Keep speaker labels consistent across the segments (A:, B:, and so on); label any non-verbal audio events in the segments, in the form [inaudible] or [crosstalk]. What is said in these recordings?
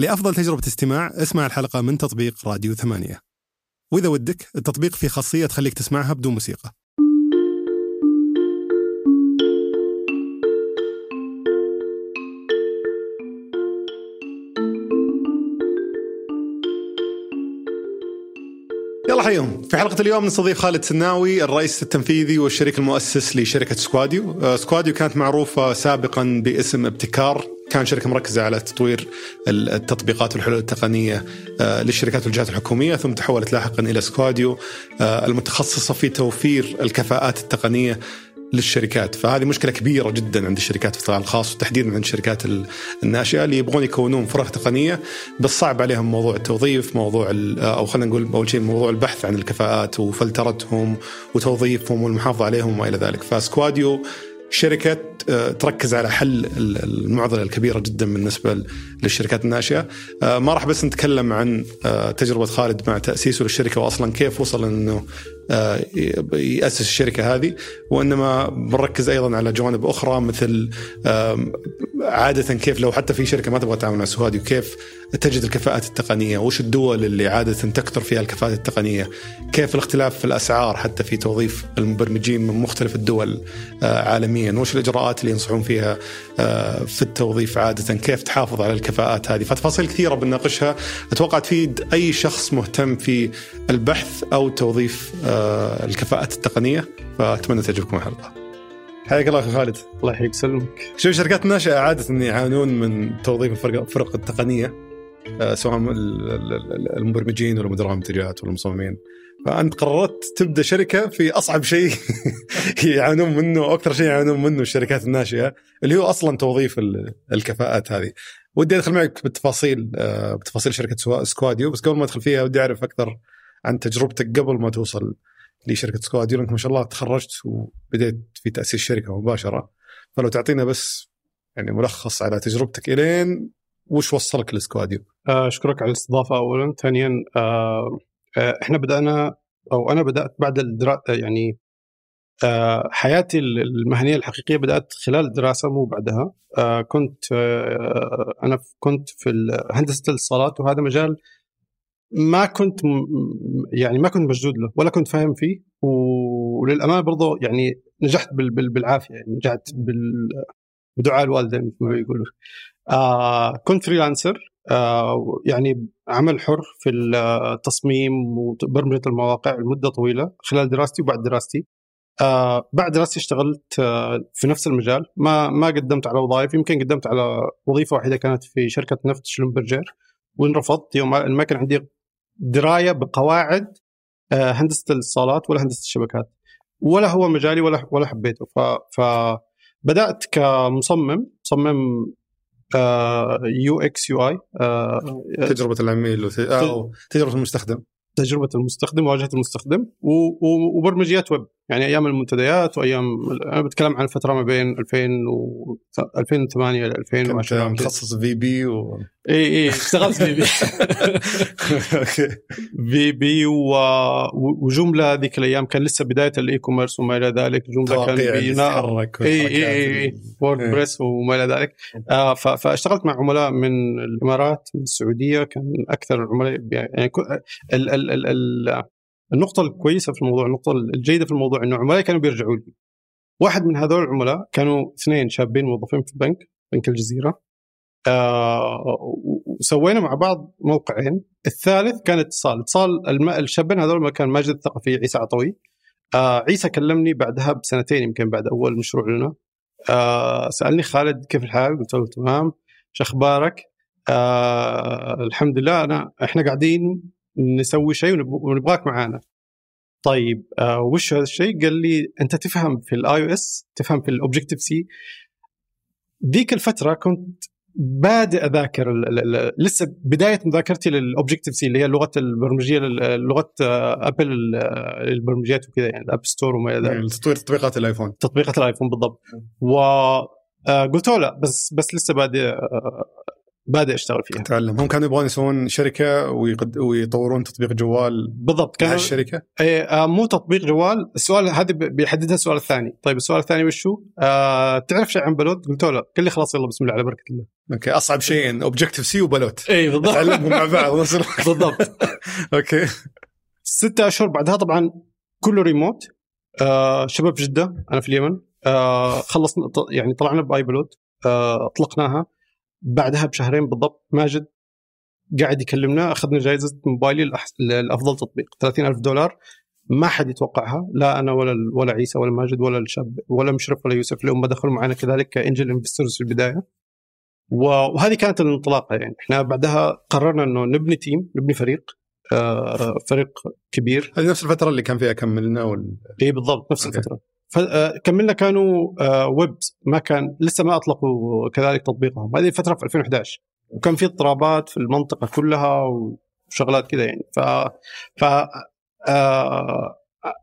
A: لأفضل تجربة استماع اسمع الحلقة من تطبيق راديو ثمانية. وإذا ودك التطبيق فيه خاصية تخليك تسمعها بدون موسيقى. يلا حيهم في حلقة اليوم نستضيف خالد سناوي الرئيس التنفيذي والشريك المؤسس لشركة سكواديو. آه، سكواديو كانت معروفة سابقا باسم ابتكار كان شركة مركزة على تطوير التطبيقات والحلول التقنية آه، للشركات والجهات الحكومية ثم تحولت لاحقا إلى سكواديو آه، المتخصصة في توفير الكفاءات التقنية للشركات. فهذه مشكلة كبيرة جدا عند الشركات في القطاع الخاص وتحديدا عند الشركات الناشئة اللي يبغون يكونون فرق تقنية بس صعب عليهم موضوع التوظيف موضوع أو خلينا نقول أول شيء موضوع البحث عن الكفاءات وفلترتهم وتوظيفهم والمحافظة عليهم وما إلى ذلك. فسكواديو شركة آه، تركز على حل المعضلة الكبيرة جدا بالنسبة للشركات الناشئة. آه، ما راح بس نتكلم عن آه، تجربة خالد مع تأسيسه للشركة وأصلا كيف وصل أنه يأسس الشركة هذه وإنما بنركز أيضا على جوانب أخرى مثل عادة كيف لو حتى في شركة ما تبغى تتعامل مع سوادي وكيف تجد الكفاءات التقنية وش الدول اللي عادة تكثر فيها الكفاءات التقنية كيف الاختلاف في الأسعار حتى في توظيف المبرمجين من مختلف الدول عالميا وش الإجراءات اللي ينصحون فيها في التوظيف عادة كيف تحافظ على الكفاءات هذه. فتفاصيل كثيرة بنناقشها. أتوقع تفيد أي شخص مهتم في البحث أو توظيف الكفاءات التقنية فأتمنى تعجبكم الحلقة. حياك الله أخي خالد.
B: الله يحييك ويسلمك.
A: شوف شركات الناشئه عادة يعانون من توظيف الفرق التقنية آه، سواء المبرمجين ولا مدراء المنتجات ولا المصممين. فأنت قررت تبدأ شركة في أصعب شيء [laughs] يعانون منه وأكثر شيء يعانون منه الشركات الناشئة اللي هو أصلا توظيف الكفاءات هذه. ودي أدخل معك بالتفاصيل آه، بتفاصيل شركة سكواديو بس قبل ما أدخل فيها ودي أعرف أكثر عن تجربتك قبل ما توصل لشركه سكواديو انك ما شاء الله تخرجت وبديت في تأسيس الشركة مباشرة. فلو تعطينا بس يعني ملخص على تجربتك إلين وش وصلك لسكواديو؟
B: آه، أشكرك على الاستضافة اولا، ثانيا آه، آه، إحنا بدأنا أو أنا بدأت بعد الدراسه يعني حياتي المهنية الحقيقية بدأت خلال الدراسه مو بعدها. كنت أنا كنت في هندسة الاتصالات وهذا مجال ما كنت يعني ما كنت مشدود له ولا كنت فاهم فيه. وللأمانة برضه يعني نجحت بالعافية يعني نجحت بدعاء الوالدين مثل ما بيقولوا. آه كنت freelancer آه يعني عمل حر في التصميم وبرمجة المواقع لمدة طويلة خلال دراستي وبعد دراستي. آه بعد دراستي اشتغلت آه في نفس المجال. ما ما قدمت على وظائف يمكن قدمت على وظيفة واحدة كانت في شركة نفط شلومبرجر وانرفضت يوم ما كان عندي دراية بقواعد آه، هندسة الاتصالات ولا هندسة الشبكات. ولا هو مجالي ولا ولا حبيته. فبدات كمصمم مصمم يو إكس يو آي
A: تجربة العميل أو تجربة المستخدم.
B: تجربة المستخدم واجهة المستخدم وبرمجيات ويب. يعني أيام المنتديات وأيام أنا بتكلم عن فترة ما بين 2000 و 2008 ل 2010
A: كنت متخصص في بي و
B: اي اي اشتغلت في بي. [laughs]
A: أوكي.
B: في بي و... و Joomla ذيك الأيام كان لسه بداية ال e-commerce وما إلى ذلك. Joomla كان
A: بيناء
B: اي اي اي WordPress وما إلى ذلك. آه ف... فاشتغلت مع عملاء من الإمارات من السعودية كان أكثر العملاء يعني ال... ال... ال... ال... النقطة الكويسة في الموضوع النقطة الجيدة في الموضوع إنه عملاء كانوا بيرجعوا لي. واحد من هذول العملاء كانوا اثنين شابين موظفين في بنك بنك الجزيرة. آه وسوينا مع بعض موقعين، الثالث كان اتصال، اتصال. الشابين هذول كان ماجد الثقفي عيسى عطوي. آه عيسى كلمني بعدها بسنتين يمكن بعد أول مشروع لنا. آه سألني خالد كيف الحال؟ قلت له تمام، شو أخبارك؟ آه الحمد لله أنا إحنا قاعدين نسوي شيء ونبغاك معانا. طيب آه وش هذا الشيء؟ قال لي أنت تفهم في ال iOS تفهم في ال Objective-C ذيك الفترة كنت بادئ أذاكر لسه بداية مذاكرتي لل Objective-C اللي هي اللغة البرمجية لغة ابل البرمجيات وكذا يعني ال App Store وما إلى ذلك.
A: تطوير تطبيقات الايفون
B: تطبيقات الايفون بالضبط. و قلت له لا بس بس لسه بادئ بادئ اشتغل فيها.
A: تعلم هم كانوا يبغون يسوون شركة ويقد... ويطورون تطبيق جوال
B: بالضبط كان
A: الشركة
B: إيه آه مو تطبيق جوال السؤال هذا بيحددها السؤال الثاني. طيب السؤال الثاني وش هو؟ آه تعرف شيء عن بلوت؟ قلت له. قال لي خلاص يلا بسم الله على بركة الله.
A: OK أصعب شيئين Objective-C وبلوت.
B: اي بالضبط.
A: تعلمهم مع بعض. [laughs]
B: بالضبط. [laughs]
A: OK.
B: ستة أشهر بعدها طبعا كله ريموت آه شباب جدة أنا في اليمن. آه خلصنا يعني طلعنا بآي بلوت. آه أطلقناها. بعدها بشهرين بالضبط ماجد قاعد يكلمنا أخذنا جائزه موبايلي الأفضل تطبيق 30000 دولار. ما حد يتوقعها لا أنا ولا ولا عيسى ولا ماجد ولا الشاب ولا مشرف ولا يوسف اللي هم دخلوا معنا كذلك ك angel investors في البداية. وهذه كانت الانطلاقة يعني. إحنا بعدها قررنا إنه نبني team نبني فريق آه، فريق كبير.
A: هذه نفس الفترة اللي كان فيها كملنا وال...
B: اي بالضبط نفس
A: OK.
B: الفترة. فكملنا كانوا آه، ويب ما كان لسه ما أطلقوا كذلك تطبيقهم. هذه الفترة في 2011 وكان في اضطرابات في المنطقة كلها وشغلات كذا يعني. ف ف آه،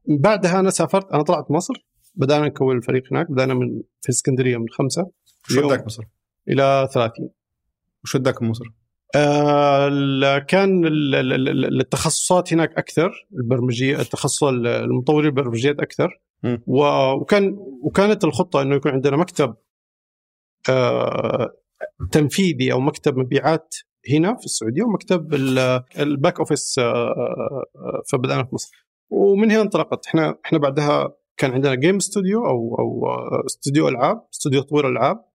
B: بعدها أنا سافرت أنا طلعت مصر. بدأنا نكون الفريق هناك. بدأنا من في اسكندرية من خمسة.
A: وداك مصر؟
B: إلى 30
A: وشو وداك مصر؟
B: آه، كان ال- ال- ال- التخصصات هناك أكثر. البرمجية التخصص المطورين البرمجيات أكثر. وكان وكانت الخطة إنه يكون عندنا مكتب آه، تنفيذي أو مكتب مبيعات هنا في السعودية ومكتب ال- ال back office آه، آه، فبدأنا في مصر. ومن هنا انطلقت. إحنا إحنا بعدها كان عندنا game studio أو أو استوديو ألعاب استوديو تطوير ألعاب.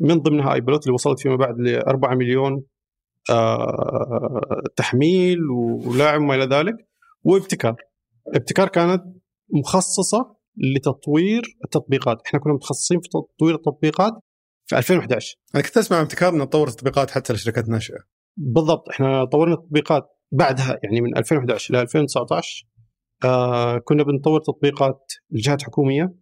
B: من ضمنها اي بلوت اللي وصلت فيما بعد ل 4 مليون تحميل ولاعب وما إلى ذلك. وابتكار. ابتكار كانت مخصصة لتطوير التطبيقات. إحنا كنا متخصصين في تطوير التطبيقات في 2011
A: أنا كنت أسمع ابتكار إنه تطور تطبيقات حتى لشركات ناشئة.
B: بالضبط. إحنا طورنا تطبيقات بعدها يعني من 2011 إلى 2019 آه كنا بنطور تطبيقات لجهات حكومية.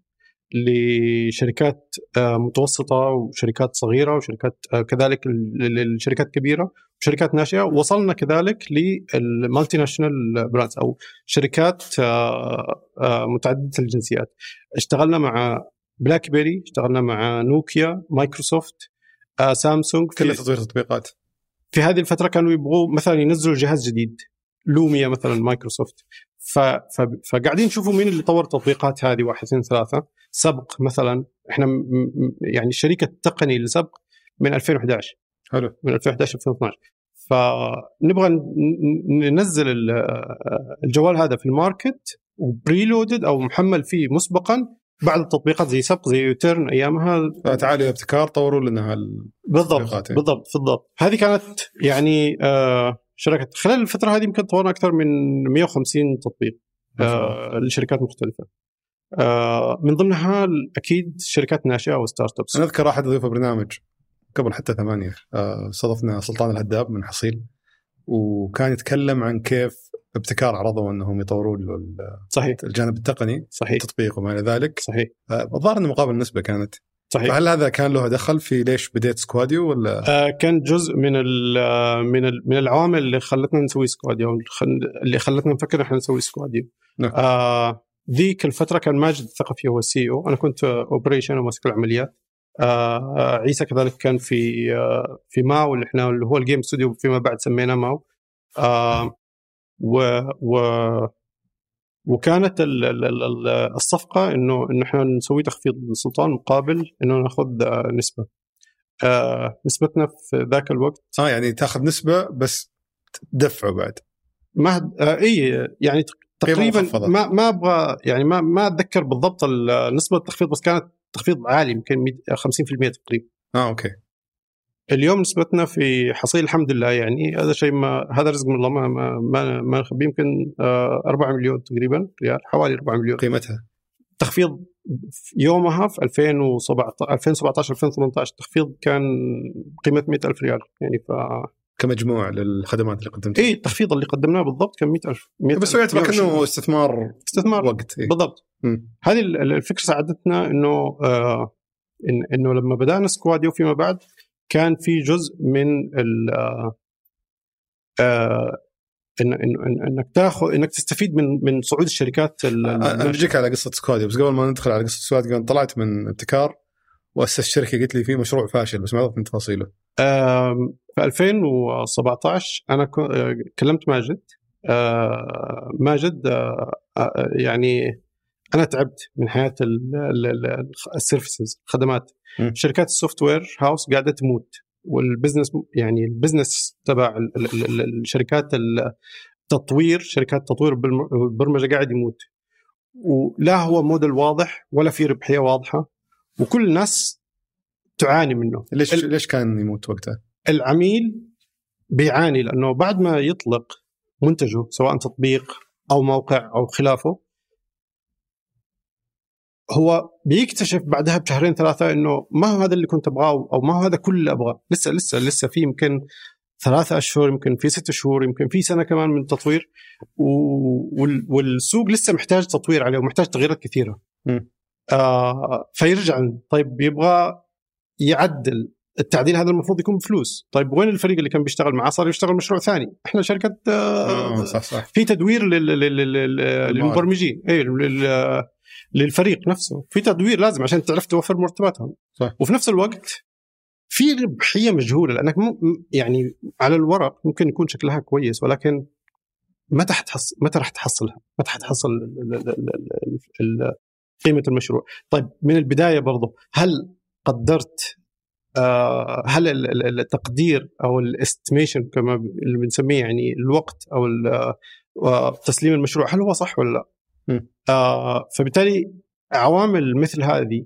B: لشركات آه متوسطة وشركات صغيرة وشركات آه كذلك للشركات كبيرة وشركات ناشئة. وصلنا كذلك لل multinational brands أو شركات آه متعددة الجنسيات. اشتغلنا مع بلاك بيري اشتغلنا مع نوكيا مايكروسوفت سامسونج.
A: كلها تطوير تطبيقات.
B: في هذه الفترة كانوا يبغوا مثلا ينزلوا جهاز جديد. لوميا مثلا مايكروسوفت. فقاعدين نشوفوا مين اللي طور التطبيقات هذه واحد اثنين ثلاثة. سبق مثلا إحنا يعني الشركة التقني اللي سبق من 2011
A: حلو.
B: من 2011 2012 فنبغى ننزل ال- الجوال هذا في ال market و preloaded أو محمل فيه مسبقا بعض التطبيقات زي سبق زي UTURN أيامها.
A: فتعالوا يا ابتكار طوروا لنا هال
B: بالضبط. بالضبط بالضبط. هذه كانت يعني آه شركة. خلال الفترة هذه يمكن طورنا أكثر من 150 تطبيق. آه لشركات مختلفة. آه من ضمنها أكيد شركات ناشئة و startups.
A: أنا أذكر أحد ضيوف برنامج قبل حتى ثمانية. آه، استضفنا سلطان الهداب من حصيل وكان يتكلم عن كيف ابتكار عرضوا انهم يطورون له
B: صحيح.
A: الجانب التقني
B: صحيح.
A: التطبيق وما إلى ذلك.
B: صحيح.
A: آه، الظاهر انه مقابل نسبة كانت
B: صحيح.
A: فهل هذا كان له دخل في ليش بديت سكواديو ولا؟
B: آه كان جزء من ال من ال من العوامل اللي خلتنا نسوي سكواديو اللي خلتنا نفكر إحنا نسوي سكواديو
A: نعم.
B: آه ذيك الفترة كان ماجد الثقفي هو ال CEO أنا كنت operation وماسك العمليات. آه عيسى كذلك كان في آه في ماو اللي إحنا اللي هو ال game studio فيما بعد سميناه ماو. آه و و وكانت ال- ال- ال- ال- الصفقة إنه انه إحنا نسوي تخفيض للسلطان مقابل إنه نأخذ آه، نسبة. آه نسبتنا في ذاك الوقت
A: آه يعني تأخذ نسبة بس دفعه بعد.
B: ما آه إي يعني تقريبا. ما ما أبغى يعني ما ما أتذكر بالضبط ال- نسبة التخفيض بس كانت تخفيض عالي يمكن 100 50% تقريبا.
A: آه أوكي.
B: اليوم نسبتنا في حصيل الحمد لله يعني هذا شيء ما هذا رزق من الله ما ما ما, ما نخبيه يمكن آه 4 مليون تقريبا ريال حوالي 4 مليون.
A: قيمتها؟
B: تخفيض في يومها في 2017 2017 2018 تخفيض كان قيمة 100000 ريال يعني ف
A: كمجموع للخدمات اللي قدمتها.
B: اي التخفيض اللي قدمناه بالضبط كان 100000
A: بس هو يعتبر كأنه استثمار
B: استثمار
A: وقت إيه.
B: بالضبط.
A: مم.
B: هذه ال- ال- الفكرة ساعدتنا إنه آه إن إنه لما بدأنا سكواديو فيما بعد كان في جزء من ال آه آه إن إن إن إنك تاخذ إنك تستفيد من من صعود الشركات ال- أنا
A: بجيك على قصة سكواديو بس قبل ما ندخل على قصة سكواديو أنا طلعت من ابتكار واسست شركة قلت لي في مشروع فاشل بس ما أعرف من تفاصيله.
B: في 2017 أنا آه، كلمت ماجد. ماجد يعني أنا تعبت من حياة ال- ال- ال- ال services الخدمات
A: م.
B: شركات ال software house قاعدة تموت وال business يعني ال business تبع ال- ال- ال- الشركات التطوير شركات تطوير بالم- البرمجة قاعد يموت ولا هو موديل واضح ولا في ربحية واضحة وكل الناس تعاني منه
A: ليش
B: ال-
A: ليش كان يموت وقتها؟
B: العميل بيعاني لأنه بعد ما يطلق منتجه سواء تطبيق أو موقع أو خلافه هو بيكتشف بعدها بشهرين ثلاثة إنه ما هو هذا اللي كنت أبغاه أو ما هو هذا كل اللي أبغاه. لسه لسه لسه في يمكن ثلاثة أشهر يمكن في ستة شهور يمكن في سنة كمان من التطوير والسوق لسه محتاج تطوير عليه ومحتاج تغييرات كثيرة. آه فيرجع. طيب يبغى يعدل التعديل هذا المفروض يكون بفلوس. طيب وين الفريق اللي كان بيشتغل معاه صار يشتغل مشروع ثاني؟ إحنا شركة آه
A: آه صح صح.
B: في تدوير لل- لل- لل- لل- للمبرمجين. اي لل- للفريق نفسه في تدوير لازم عشان تعرف توفر مرتباتهم
A: صح.
B: وفي نفس الوقت في ربحية مجهولة لأنك مو يعني على الورق ممكن يكون شكلها كويس ولكن متى حتحصل متى راح تحصلها؟ متى حتحصل قيمة المشروع؟ طيب من البداية برضه هل قدرت آه، هل ال- ال- التقدير أو الاستيميشن كما اللي بنسميه يعني الوقت أو آه، تسليم المشروع هل هو صح ولا لا؟ آه فبالتالي عوامل مثل هذه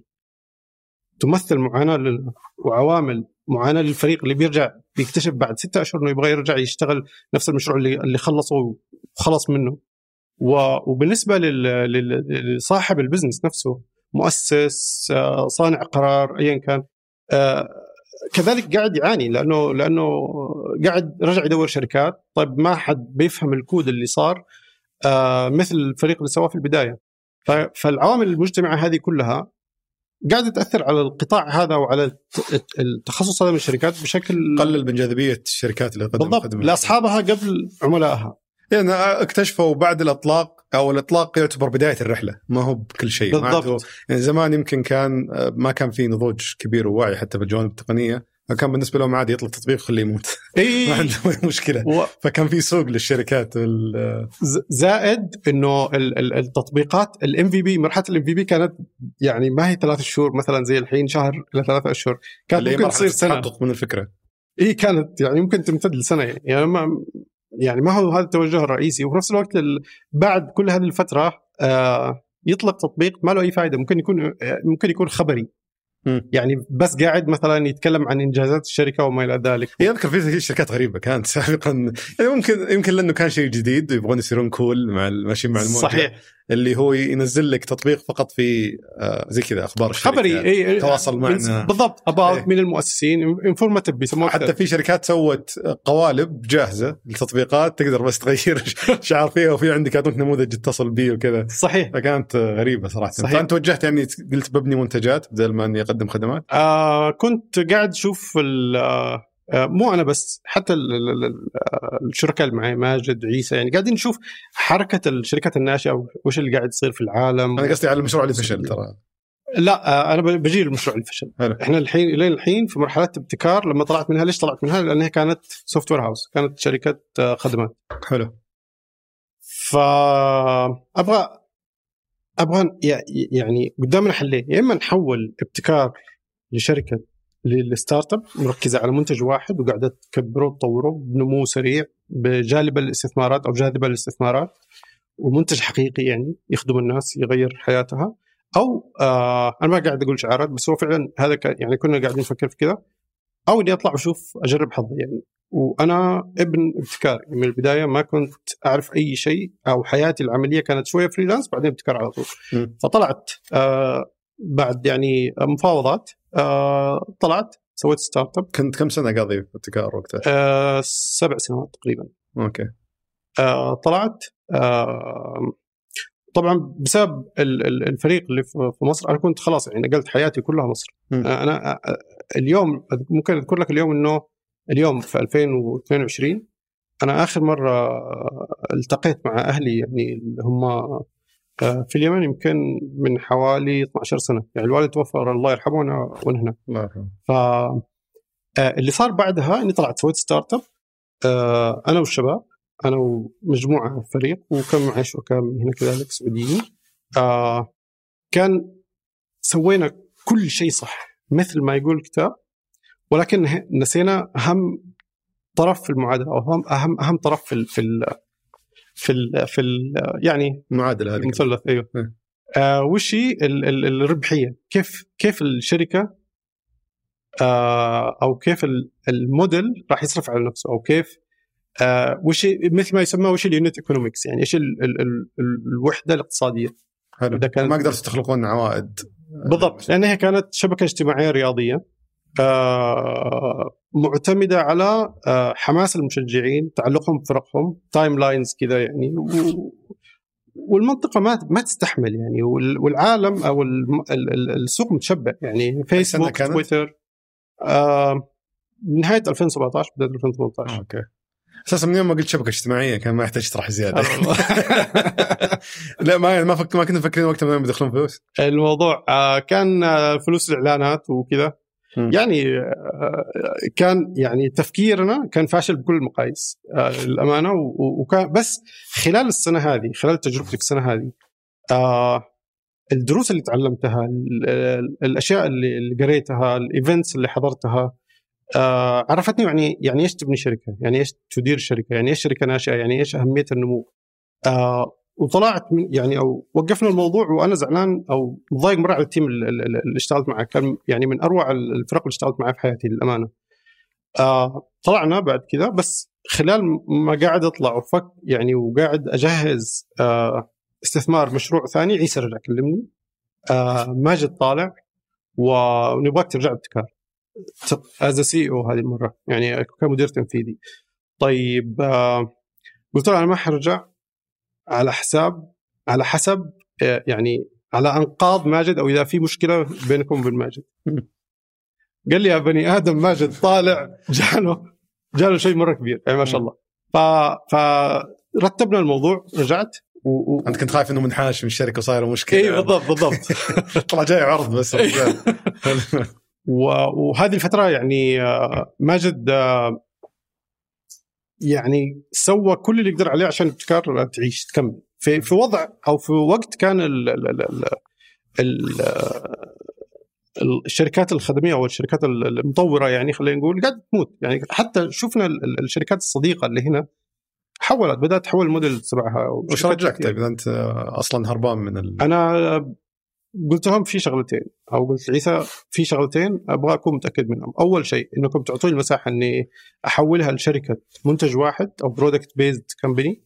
B: تمثل معاناة لنا وعوامل معاناة للفريق اللي بيرجع بيكتشف بعد ستة أشهر إنه يبغى يرجع يشتغل نفس المشروع اللي اللي خلصه وخلص منه. و- وبالنسبة لل- لل- لصاحب البزنس نفسه مؤسس آه، صانع قرار ايا كان آه، كذلك قاعد يعاني لأنه لأنه قاعد رجع يدور شركات. طيب ما حد بيفهم الكود اللي صار مثل الفريق اللي سواه في البداية. فالعوامل المجتمعة هذه كلها قاعدة تأثر على القطاع هذا وعلى الت- التخصص هذا من الشركات بشكل
A: قلل من جاذبية الشركات اللي تقدم
B: بالضبط. لأصحابها قبل عملائها.
A: يعني اكتشفوا بعد الإطلاق أو الإطلاق يعتبر بداية الرحلة ما هو بكل شيء.
B: بالضبط.
A: يعني زمان يمكن كان آه، ما كان في نضوج كبير ووعي حتى في الجوانب التقنية. فكان بالنسبة لهم عادي يطلق تطبيق خليه يموت. [laughs] ما
B: اي
A: عندهم أي مشكلة.
B: و-
A: فكان في سوق للشركات ال-
B: زائد إنه ال- ال- التطبيقات ال MVP مرحلة ال MVP كانت يعني ما هي ثلاث شهور مثلا زي الحين شهر إلى ثلاثة أشهر. كانت ممكن تصير سنة.
A: التحقق من الفكرة.
B: إي كانت يعني ممكن تمتد لسنة. يعني يعني ما يعني ما هو هذا التوجه الرئيسي. وفي نفس الوقت ال- بعد كل هذه الفترة آه يطلق تطبيق ما له أي فائده ممكن يكون آه، ممكن يكون خبري. يعني بس قاعد مثلا يتكلم عن إنجازات الشركة وما إلى ذلك.
A: هي أذكر في شركات غريبة كانت [laughs] سابقا. يعني ممكن يمكن لأنه كان شيء جديد ويبغون يصيرون cool مع ماشيين مع الموجه
B: صحيح.
A: اللي هو ينزل لك تطبيق فقط في آه، زي كذا أخبار الشركة
B: خبري اي إي-
A: تواصل معنا.
B: بالضبط about
A: إيه.
B: من المؤسسين informative بيسموها
A: حتى في شركات سوت قوالب جاهزة للتطبيقات تقدر بس تغير [laughs] شعار فيها وفي عندك يعطونك نموذج اتصل به وكذا
B: صحيح
A: فكانت غريبة صراحة
B: صحيح.
A: فأنت وجهت يعني قلت ببني منتجات بدل ما أني أقدم خدمات
B: آه كنت قاعد أشوف آه، مو أنا بس حتى ال- ال- ال- آه، الشركاء اللي معي ماجد عيسى يعني قاعدين نشوف حركة الشركات الناشئة وش اللي قاعد يصير في العالم.
A: أنا قصدي على المشروع اللي فشل ترى.
B: لا آه، أنا بجي للمشروع الفشل
A: حلو.
B: إحنا الحين إلين الحين في مرحلة ابتكار لما طلعت منها ليش طلعت منها؟ لأنها كانت software house كانت شركة آه، خدمات.
A: حلو.
B: فابغى أبغى يعني قدامنا حلين. يا إما نحول ابتكار لشركة لل startup مركزة على منتج واحد وقاعدة تكبره وتطوره بنمو سريع بجالب الاستثمارات أو جاذبة للاستثمارات ومنتج حقيقي يعني يخدم الناس يغير حياتها. أو آه أنا ما قاعد أقول شعارات بس هو فعلا هذا كان يعني كنا قاعدين نفكر في كذا. أو إني أطلع وأشوف أجرب حظي يعني. وأنا ابن ابتكار. من البداية ما كنت أعرف أي شيء أو حياتي العملية كانت شوية freelance بعدين ابتكار على طول. فطلعت آه بعد يعني مفاوضات. آه طلعت سويت startup
A: كنت كم سنة قاضي في ابتكار وقتها
B: آه سبع سنوات تقريبا.
A: أوكي.
B: آه طلعت آه طبعا بسبب ال- ال- الفريق اللي في مصر أنا كنت خلاص يعني نقلت حياتي كلها مصر.
A: مم.
B: آه أنا آه، اليوم ممكن أذكر لك اليوم إنه اليوم في 2022 أنا آخر مرة آه، التقيت مع أهلي يعني اللي هم آه، في اليمن يمكن من حوالي 12 سنة. يعني الوالد توفى الله يرحمه وأنا وأنا هنا
A: الله يرحمه.
B: ف آه، اللي صار بعدها إني طلعت سويت startup آه، أنا والشباب أنا ومجموعة فريق وكان معي شركاء هنا كذلك سعوديين. آه، كان سوينا كل شيء صح مثل ما يقول الكتاب ولكن نسينا أهم طرف في المعادلة أو اهم اهم طرف في في في ال في ال يعني
A: المعادلة هذه
B: المثلث أيوه.
A: إيه.
B: آه وش هي ال- ال- الربحية؟ كيف كيف الشركة آه أو كيف ال- الموديل راح يصرف على نفسه؟ أو كيف آه وش مثل ما يسمى وش ال unit economics يعني إيش ال- ال- ال- ال- الوحدة الاقتصادية؟
A: حلو. ما قدرتوا تخلقون عوائد.
B: بالضبط. لأن هي كانت شبكة اجتماعية رياضية. معتمدة على آه حماس المشجعين تعلقهم بفرقهم timelines كذا يعني والمنطقة ما ما تستحمل يعني وال- والعالم أو السوق متشبع يعني فيسبوك؟ تويتر آه نهاية 2017 بداية 2018
A: أوكي أساسا من يوم ما قلت شبكة اجتماعية كان ما يحتاج تشرح زيادة
B: آه. [laughs]
A: لا ما ما فك ما كنا مفكرين وقتها انهم بيدخلون فلوس
B: الموضوع آه، كان آه، فلوس الإعلانات وكذا. يعني آه، كان يعني تفكيرنا كان فاشل بكل المقاييس آه، للأمانة. وكان بس خلال السنة هذه خلال تجربتي السنة هذه آه، الدروس اللي تعلمتها ال- ال- الأشياء اللي قريتها ال events اللي حضرتها عرفتني يعني يعني إيش تبني شركة؟ يعني إيش تدير شركة؟ يعني إيش شركة ناشئة؟ يعني إيش أهمية النمو؟ وطلعت من يعني أو وقفنا الموضوع وأنا زعلان أو مضايق مرة على ال team اللي, اشتغلت معه. كان يعني من أروع الفرق اللي اشتغلت معاه في حياتي للأمانة. آه طلعنا بعد كذا بس خلال ما قاعد أطلع وفك يعني وقاعد أجهز آه استثمار مشروع ثاني عيسى رجع كلمني. آه ماجد طالع ونبغاك ترجع ابتكار as CEO هذه المرة. يعني كمدير تنفيذي. طيب آه قلت له أنا ما حرجع. على حساب على حسب آه، يعني على أنقاض ماجد أو إذا في مشكلة بينكم وبين ماجد. قال لي يا بني آدم ماجد طالع جاله جاله شيء مرة كبير. يعني ما شاء الله. ف فرتبنا الموضوع رجعت. و... و...
A: أنت كنت خايف إنه منحاش من الشركة وصايره مشكلة.
B: اي بالضبط بالضبط. [laughs]
A: طلع جاي عرض بس. [laughs]
B: و... وهذه الفترة يعني آه، ماجد آه، يعني سوى كل اللي يقدر عليه عشان ابتكار تعيش تكمل في في وضع أو في وقت كان ال ال ال ال ال ال- الشركات الخدمية أو الشركات ال- المطورة يعني خلينا نقول قاعدة تموت يعني حتى شفنا ال- ال- الشركات الصديقة اللي هنا حولت بدأت تحول الموديل تبعها
A: وش رجعك. طيب إذا أنت أصلا هربان من ال...
B: أنا قلت لهم في شغلتين أو قلت عيسى في شغلتين أبغى اكون متأكد منهم. أول شيء إنكم تعطوني المساحة إني أحولها لشركة منتج واحد أو product based company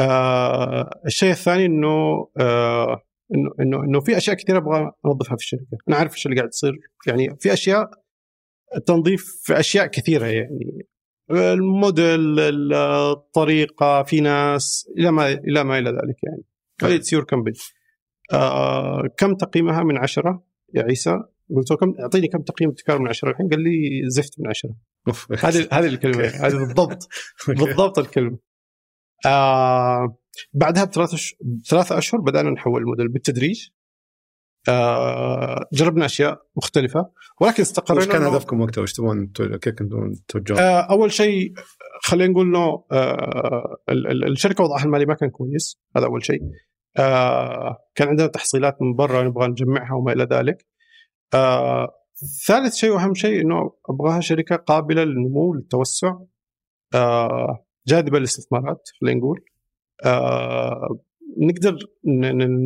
B: آه الشيء الثاني إنه آه إنه إنه إنه في أشياء كثيرة أبغى أنظفها في الشركة. أنا عارف إيش اللي قاعد يصير. يعني في أشياء التنظيف في أشياء كثيرة يعني. الموديل الطريقة في ناس إلى ما إلى ما إلى ذلك يعني. it's your company آه كم تقييمها من عشرة يا عيسى؟ قلت له كم أعطيني كم تقييم ابتكار من عشرة. الحين قال لي زفت من عشرة. هذه [laughs] هذه الكلمة. هذه بالضبط. [laughs] بالضبط الكلمة. آه بعدها بثلاث. ثلاثة أشهر بدأنا نحول الموديل بالتدريج. آه جربنا أشياء مختلفة ولكن استقرينا
A: وش كان هدفكم وقتها؟ وش تبون كيف كنتم توجهون؟
B: آه، أول شيء خلينا نقول إنه آه، ال- ال- الشركة وضعها المالي ما كان كويس. هذا أول شيء. آه، كان عندنا تحصيلات من برا نبغى نجمعها وما إلى ذلك. آه، ثالث شيء وأهم شيء إنه أبغاها شركة قابلة للنمو للتوسع. آه، جاذبة للاستثمارات خلينا نقول. نقدر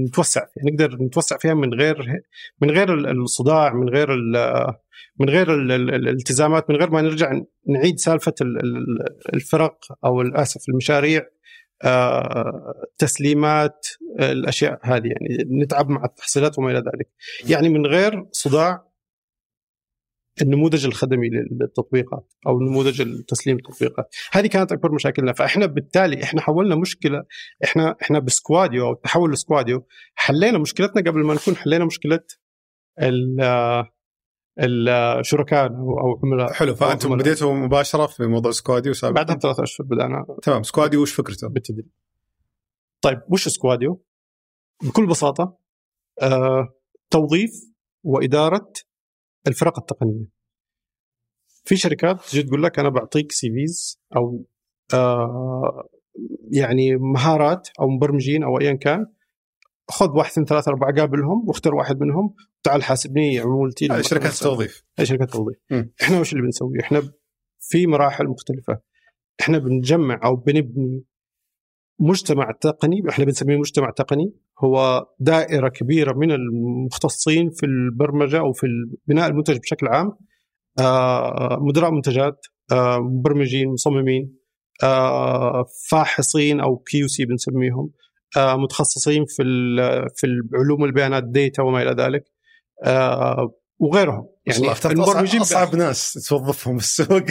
B: نتوسع فيها نقدر نتوسع فيها من غير من غير ال- الصداع من غير من غير ال- ال- الالتزامات من غير ما نرجع نعيد سالفة ال- ال- الفرق أو اسف المشاريع. تسليمات آه، الأشياء هذه يعني نتعب مع التحصيلات وما إلى ذلك. يعني من غير صداع النموذج الخدمي للتطبيقات أو نموذج تسليم التطبيقات. هذه كانت أكبر مشاكلنا. فإحنا بالتالي إحنا حولنا مشكلة إحنا إحنا بسكواديو أو التحول لسكواديو حلينا مشكلتنا قبل ما نكون حلينا مشكلة الشركاء أو عملاء
A: حلو
B: فأنتم.
A: بديتوا مباشرة في موضوع سكواديو سابقا
B: بعدها بثلاث أشهر بدأنا
A: تمام سكواديو وش فكرته؟
B: بالتدريب طيب وش سكواديو؟ بكل بساطة آه توظيف وإدارة الفرق التقنية في شركات تجي تقول لك أنا بعطيك CVs أو آه يعني مهارات أو مبرمجين أو ايا كان خذ واحد اثنين ثلاثة أربعة قابلهم واختر واحد منهم تعال حاسبني عمولتي
A: شركات التوظيف.
B: شركات التوظيف. إحنا وش اللي بنسوي؟ إحنا في مراحل مختلفة. إحنا بنجمع أو بنبني مجتمع تقني إحنا بنسميه مجتمع تقني. هو دائرة كبيرة من المختصين في البرمجة أو في بناء المنتج بشكل عام. آه، مدراء منتجات آه، مبرمجين مصممين آه، فاحصين أو QC بنسميهم. متخصصين في في علوم البيانات data وما إلى ذلك آه، وغيرهم.
A: يعني
B: المبرمجين
A: اصعب, ناس توظفهم في السوق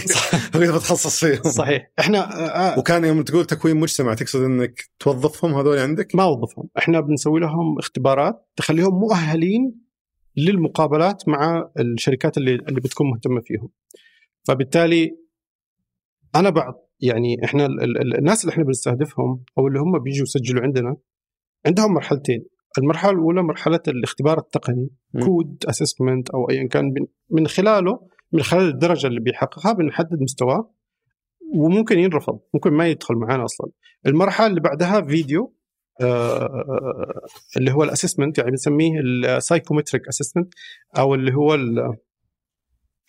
A: بتخصص فيهم
B: صحيح. إحنا آه، آه،
A: وكان يوم تقول تكوين مجتمع تقصد إنك توظفهم هذول عندك؟
B: ما وظفهم. إحنا بنسوي لهم اختبارات تخليهم مؤهلين للمقابلات مع الشركات اللي اللي بتكون مهتمة فيهم. فبالتالي أنا يعني إحنا ال- ال- ال- الناس اللي إحنا بنستهدفهم أو اللي هم بيجوا يسجلوا عندنا عندهم مرحلتين المرحلة الأولى مرحلة الاختبار التقني
A: م.
B: code assessment أو ايا كان من خلاله من خلال الدرجة اللي بيحققها بنحدد مستواه وممكن ينرفض ممكن ما يدخل معنا أصلا المرحلة اللي بعدها فيديو آه، اللي هو ال assessment يعني بنسميه ال psychometric assessment أو اللي هو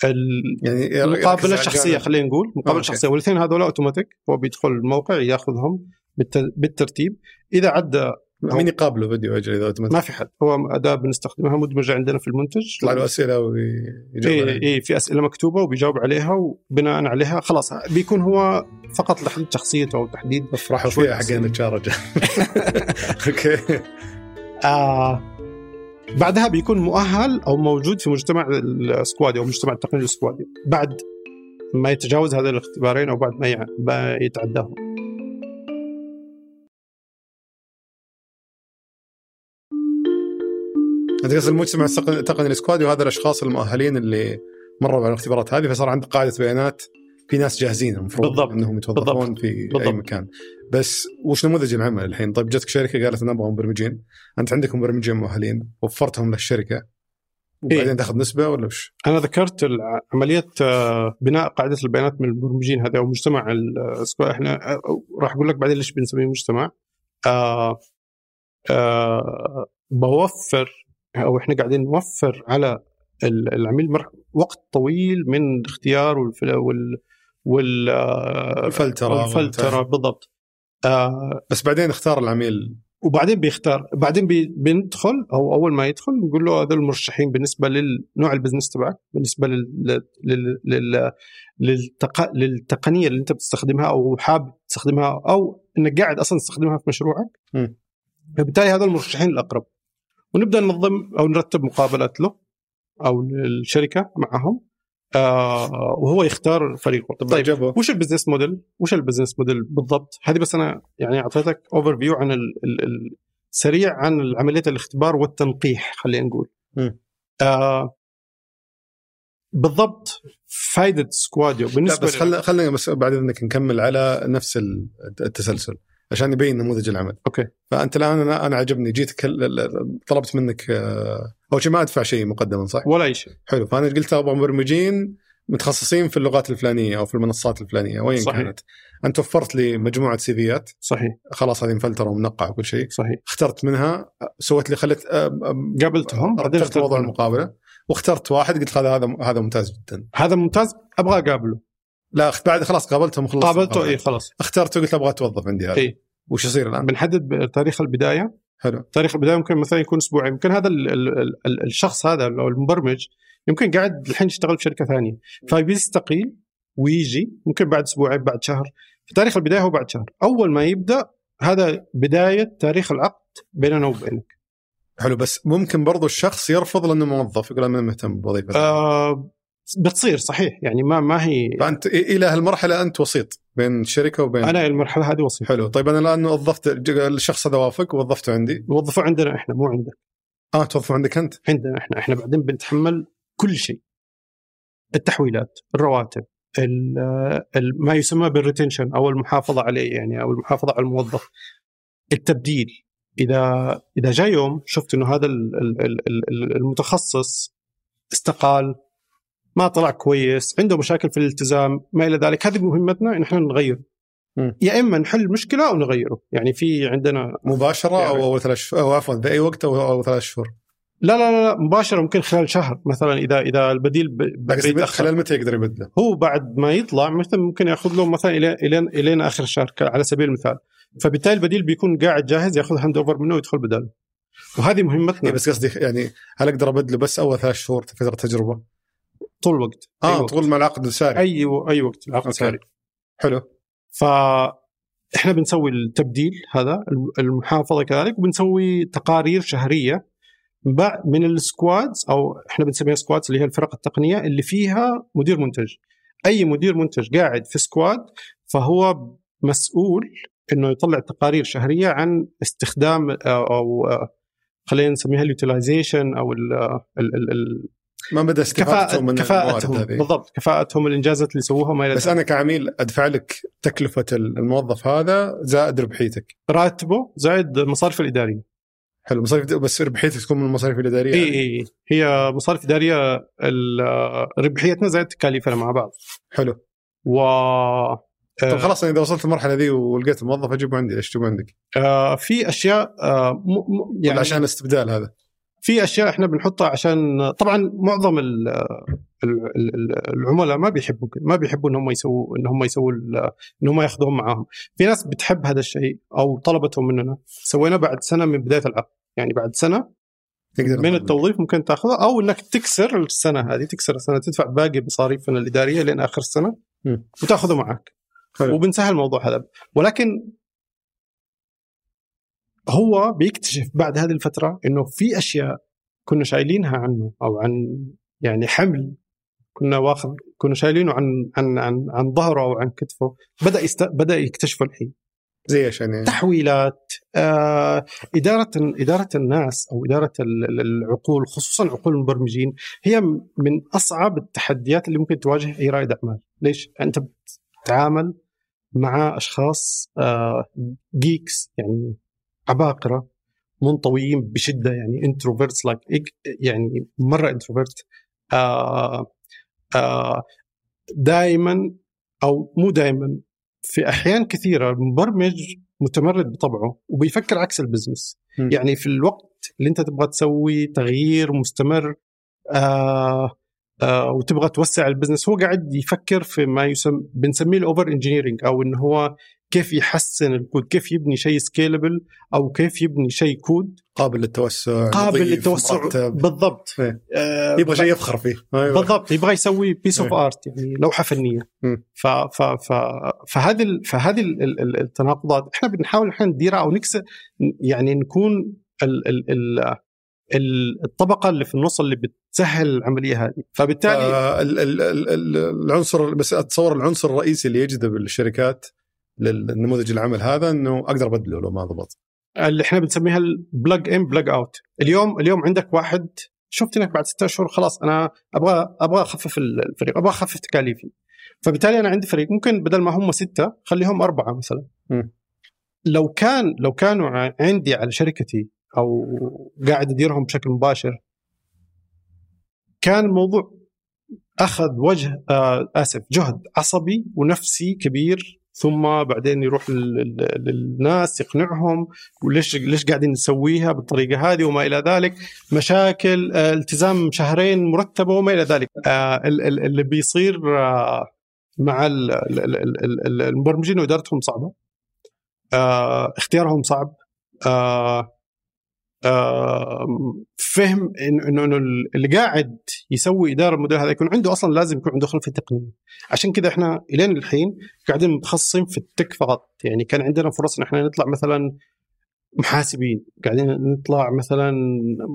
A: يعني يركز
B: المقابلة
A: الشخصية.
B: خلينا نقول
A: مقابلة.
B: شخصية. والاثنين هذول اوتوماتيك هو بيدخل الموقع ياخذهم بالت- بالترتيب. إذا عدى
A: مين يقابله فيديو أجل إذا أوتوماتيك؟
B: ما في حد. هو أداة بنستخدمها مدمجه عندنا في المنتج.
A: يطلع له أسئلة ويجاوب
B: اي. اي في أسئلة مكتوبة وبيجاوب عليها وبناء عليها. خلاص بيكون هو فقط لتحديد شخصيته أو تحديد.
A: افرحوا فيها حقين ال HR رجال okay.
B: آه. بعدها بيكون مؤهل أو موجود في مجتمع السكوادي أو مجتمع التقني السكوادي بعد ما يتجاوز هذين الاختبارين أو بعد ما يتعداهم
A: أنت قصد المجتمع التقني السكوادي وهذا الأشخاص المؤهلين اللي مروا على الاختبارات هذه فصار عندك قاعدة بيانات في ناس جاهزين المفروض
B: بالضبط.
A: إنهم يتوظفون
B: بالضبط.
A: في أي
B: بالضبط.
A: مكان بس وش نموذج العمل الحين طيب جتك شركة قالت نبغى مبرمجين أنت عندك مبرمجين مؤهلين وفرتهم للشركة وبعدين
B: إيه.
A: تاخذ نسبة ولا وش؟
B: أنا ذكرت عملية آه، بناء قاعدة البيانات من المبرمجين هذا أو مجتمع إحنا آه، راح أقول لك بعدين ليش بنسميه مجتمع آه آه بوفر أو إحنا قاعدين نوفر على ال- العميل وقت طويل من الاختيار وال
A: الفلترة
B: والفلترة بالضبط. آه
A: بس بعدين اختار العميل.
B: وبعدين بيختار بعدين بي بندخل أو أول ما يدخل نقول له هذول المرشحين بالنسبة للنوع ال business تبعك بالنسبة لل لل لل للتق... للتقنية اللي أنت بتستخدمها أو حابب تستخدمها أو إنك قاعد أصلا تستخدمها في مشروعك. فبالتالي هذول المرشحين الأقرب. ونبدأ ننظم أو نرتب مقابلات له أو للشركة معهم. آه وهو يختار فريقه
A: طب
B: طيب
A: جابوا
B: وش ال business model؟ وش ال business model بالضبط؟ هذه بس أنا يعني أعطيتك overview عن ال ال ال سريع عن عمليه الاختبار والتنقيح خلينا نقول. آه بالضبط فائده سكواديو بالنسبة
A: بس خلنا بس بعد إذنك نكمل على نفس ال- التسلسل عشان يبين نموذج العمل.
B: okay.
A: فأنت الآن أنا أنا عجبني جيت كل- طلبت منك آه، أول شيء ما أدفع شيء مقدما صح؟
B: ولا أي شيء.
A: حلو. فأنا قلت أبغى مبرمجين متخصصين في اللغات الفلانية أو في المنصات الفلانية وين
B: صحيح.
A: كانت؟ أنت وفرت لي مجموعة سيفيات
B: صحيح.
A: خلاص هذه مفلترة ومنقعة وكل شيء.
B: صحيح.
A: اخترت منها سويت لي خلت آه، آه،
B: قابلتهم بعدين اخترت منهم.
A: المقابلة واخترت واحد قلت هذا هذا هذا ممتاز جدا.
B: هذا ممتاز أبغى أقابله.
A: لا بعد خلاص قابلتهم وخلصت
B: قابلته. اي خلاص.
A: اخترته قلت أبغى أتوظف عندي هذا.
B: اي
A: وش يصير الآن؟
B: بنحدد تاريخ البداية.
A: حلو.
B: تاريخ البداية ممكن مثلا يكون أسبوعين ممكن هذا ال ال ال الشخص هذا أو المبرمج يمكن قاعد الحين يشتغل في شركة ثانية. فبيستقيل ويجي ممكن بعد أسبوعين بعد شهر. فتاريخ البداية هو بعد شهر. أول ما يبدأ هذا بداية تاريخ العقد بيننا وبينك.
A: حلو بس ممكن برضو الشخص يرفض لأنه موظف يقول أنا مهتم بوظيفة.
B: آه بتصير صحيح يعني ما ما هي
A: فأنت إلى هالمرحلة أنت وسيط بين الشركة وبين
B: أنا المرحلة هذه وصيف
A: حلو طيب أنا الآن وظفت الشخص هذا وافق؟ ووظفته عندي؟
B: نوظفه عندنا إحنا مو عندك.
A: آه توظفه عندك أنت؟
B: عندنا إحنا إحنا بعدين بنتحمل كل شيء. التحويلات الرواتب ال- ال- ما يسمى بالريتنشن أو المحافظة عليه يعني أو المحافظة على الموظف. التبديل إذا إذا جاء يوم شفت إنه هذا المتخصص استقال ما طلع كويس عنده مشاكل في الالتزام ما إلى ذلك. هذه مهمتنا إن إحنا نغير. يا إما نحل مشكلة أو نغيره يعني في عندنا
A: مباشرة يعني أو أول ثلاث شهور أو عفوا باي وقت أو أول ثلاث شهور.
B: لا لا لا مباشرة ممكن خلال شهر مثلا إذا إذا البديل
A: ب... خلال متى يقدر يبدله؟
B: هو بعد ما يطلع مثلا ممكن يأخذ له مثلا إلى إلى الين آخر الشهر على سبيل المثال. فبالتالي البديل بيكون قاعد جاهز يأخذ handover منه ويدخل بداله وهذه مهمتنا.
A: إيه بس قصدي يعني هل أقدر أبدله بس أول ثلاث شهور؟ فتره تجربة؟
B: طول الوقت
A: آه أي طول ما العقد ساري.
B: أي أي وقت العقد ساري.
A: حلو.
B: ف إحنا بنسوي التبديل هذا المحافظة كذلك وبنسوي تقارير شهرية من ال squads أو إحنا بنسميها squads اللي هي الفرق التقنية اللي فيها مدير منتج. أي مدير منتج قاعد في squad فهو مسؤول إنه يطلع تقارير شهرية عن استخدام أو خلينا نسميها ال utilization أو ال ال ال
A: ما بدا استفادتهم من
B: كفاءتهم. هذه. بالضبط. كفاءتهم الانجازات اللي سووها ما
A: بس أنا كعميل ادفع لك تكلفه الموظف هذا زائد ربحيتك.
B: راتبه زائد المصاريف الإدارية.
A: حلو. مصاريف بس ربحيتك تكون من المصاريف الإدارية
B: إي إي هي مصاريف إدارية ربحيتنا زائد تكاليفنا مع بعض.
A: حلو.
B: و
A: طيب آه، خلاص إذا وصلت المرحلة ذي ولقيت موظف أجيبه عندي إيش تجيبه عندك؟
B: آه في أشياء آه م
A: م يعني عشان الاستبدال هذا؟
B: في أشياء إحنا بنحطها عشان طبعا معظم العملاء ما بيحبوا ما بيحبوا ان هم يسووا ان هم يسووا ان هم ياخذوهم معاهم. في ناس بتحب هذا الشيء أو طلبته مننا. سويناه بعد سنة من بداية العقد يعني بعد سنة تقدر من التوظيف ممكن تاخذه أو إنك تكسر السنة هذه تكسر السنة تدفع باقي مصاريفنا الإدارية لين آخر السنة وتاخذه معك حلو. وبنسهل الموضوع هذا. ولكن هو بيكتشف بعد هذه الفترة إنه في أشياء كنا شايلينها عنه أو عن يعني حمل كنا واخذ كنا شايلينه عن عن عن عن ظهره أو عن كتفه بدأ يست... بدأ يكتشفه الحين
A: زي إيش يعني؟
B: تحويلات آه، اداره إدارة الناس أو إدارة العقول خصوصا عقول المبرمجين هي من أصعب التحديات اللي ممكن تواجه أي رائد أعمال، ليش؟ أنت بتتعامل مع أشخاص آه geeks يعني عباقرة منطويين بشدة يعني introverts like يعني مرة introvert آه آه دائما أو مو دائما في أحيان كثيرة المبرمج متمرد بطبعه وبيفكر عكس ال business م. يعني في الوقت اللي أنت تبغى تسوي تغيير مستمر آه آه وتبغى توسع ال business هو قاعد يفكر في ما يسمى بنسميه ال over engineering أو انه هو كيف يحسن الكود كيف يبني شيء scalable أو كيف يبني شيء كود
A: قابل للتوسع
B: قابل للتوسع. بالضبط.
A: إيه. آه يبغى شيء يفخر فيه.
B: أيوة. بالضبط. يبغى يسوي piece of art يعني لوحة فنية. ف ف ف فهذه فهذه التناقضات. إحنا بنحاول إحنا نديرها أو نكسر يعني نكون ال ال ال الطبقة اللي في النص اللي بتسهل العملية هذه. فبالتالي
A: آه العنصر بس أتصور العنصر الرئيسي اللي يجذب الشركات للنموذج العمل هذا إنه أقدر أبدله لو ما ضبط.
B: اللي إحنا بنسميها ال plug in plug out اليوم اليوم عندك واحد شفت إنك بعد ستة اشهر خلاص أنا أبغى أبغى أخفف الفريق أبغى أخفف تكاليفي. فبالتالي أنا عندي فريق ممكن بدل ما هم ستة خليهم أربعة مثلا. م. لو كان لو كانوا عندي على شركتي أو قاعد أديرهم بشكل مباشر كان الموضوع أخذ وجه آه آسف جهد عصبي ونفسي كبير ثم بعدين يروح للناس يقنعهم وليش ليش قاعدين نسويها بالطريقة هذه وما إلى ذلك. مشاكل آه، التزام شهرين مرتبة وما إلى ذلك. آه، اللي بيصير آه، مع المبرمجين وإدارتهم صعبة. اختيارهم صعب. فهم إنه انه اللي قاعد يسوي إدارة الموديل هذا يكون عنده أصلا لازم يكون عنده خلفية تقنية. عشان كذا إحنا إلين الحين قاعدين متخصصين في التك فقط. يعني كان عندنا فرص إن إحنا نطلع مثلا محاسبين قاعدين نطلع مثلا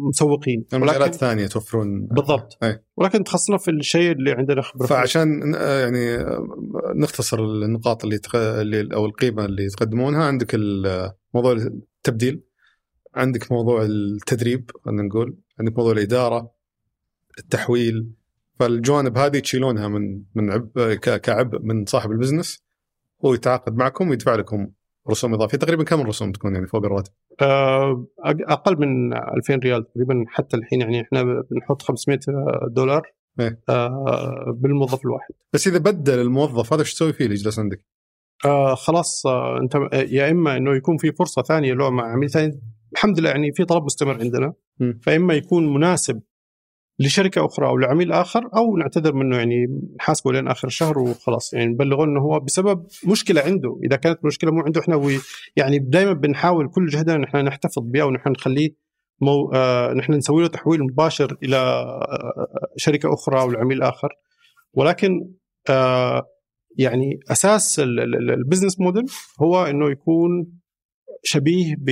B: مسوقين.
A: مجالات ثانية توفرون.
B: بالضبط. أي. ولكن تخصصنا في الشيء اللي عندنا خبرة
A: فعشان يعني نختصر النقاط اللي, تق... اللي أو القيمة اللي تقدمونها. عندك موضوع التبديل. عندك موضوع التدريب خلينا نقول عندك موضوع الإدارة التحويل فالجوانب هذه تشيلونها من من عب كعبء من صاحب البزنس هو يتعاقد معكم ويدفع لكم رسوم إضافية تقريبا كم الرسوم تكون يعني فوق الراتب؟
B: آه، أقل من 2000 ريال تقريبا حتى الحين يعني إحنا بنحط 500 دولار
A: إيه.
B: آه، بالموظف الواحد
A: بس إذا بدل الموظف هذا إيش تسوي فيه اللي يجلس عندك؟
B: آه خلاص آه أنت يا إما إنه يكون في فرصة ثانية له مع عميل ثاني الحمد لله يعني في طلب مستمر عندنا. فإما يكون مناسب لشركة أخرى أو لعميل آخر أو نعتذر منه يعني نحاسبه لين آخر الشهر وخلاص. يعني نبلغه إنه هو بسبب مشكلة عنده. إذا كانت المشكلة مو عنده إحنا يعني دائما بنحاول كل جهدنا نحن نحتفظ بها ونحن نخليه مو آه نحن نسوي له تحويل مباشر إلى آه شركة أخرى أو لعميل آخر. ولكن آه يعني أساس ال- ال- ال- ال business model هو إنه يكون شبيه ب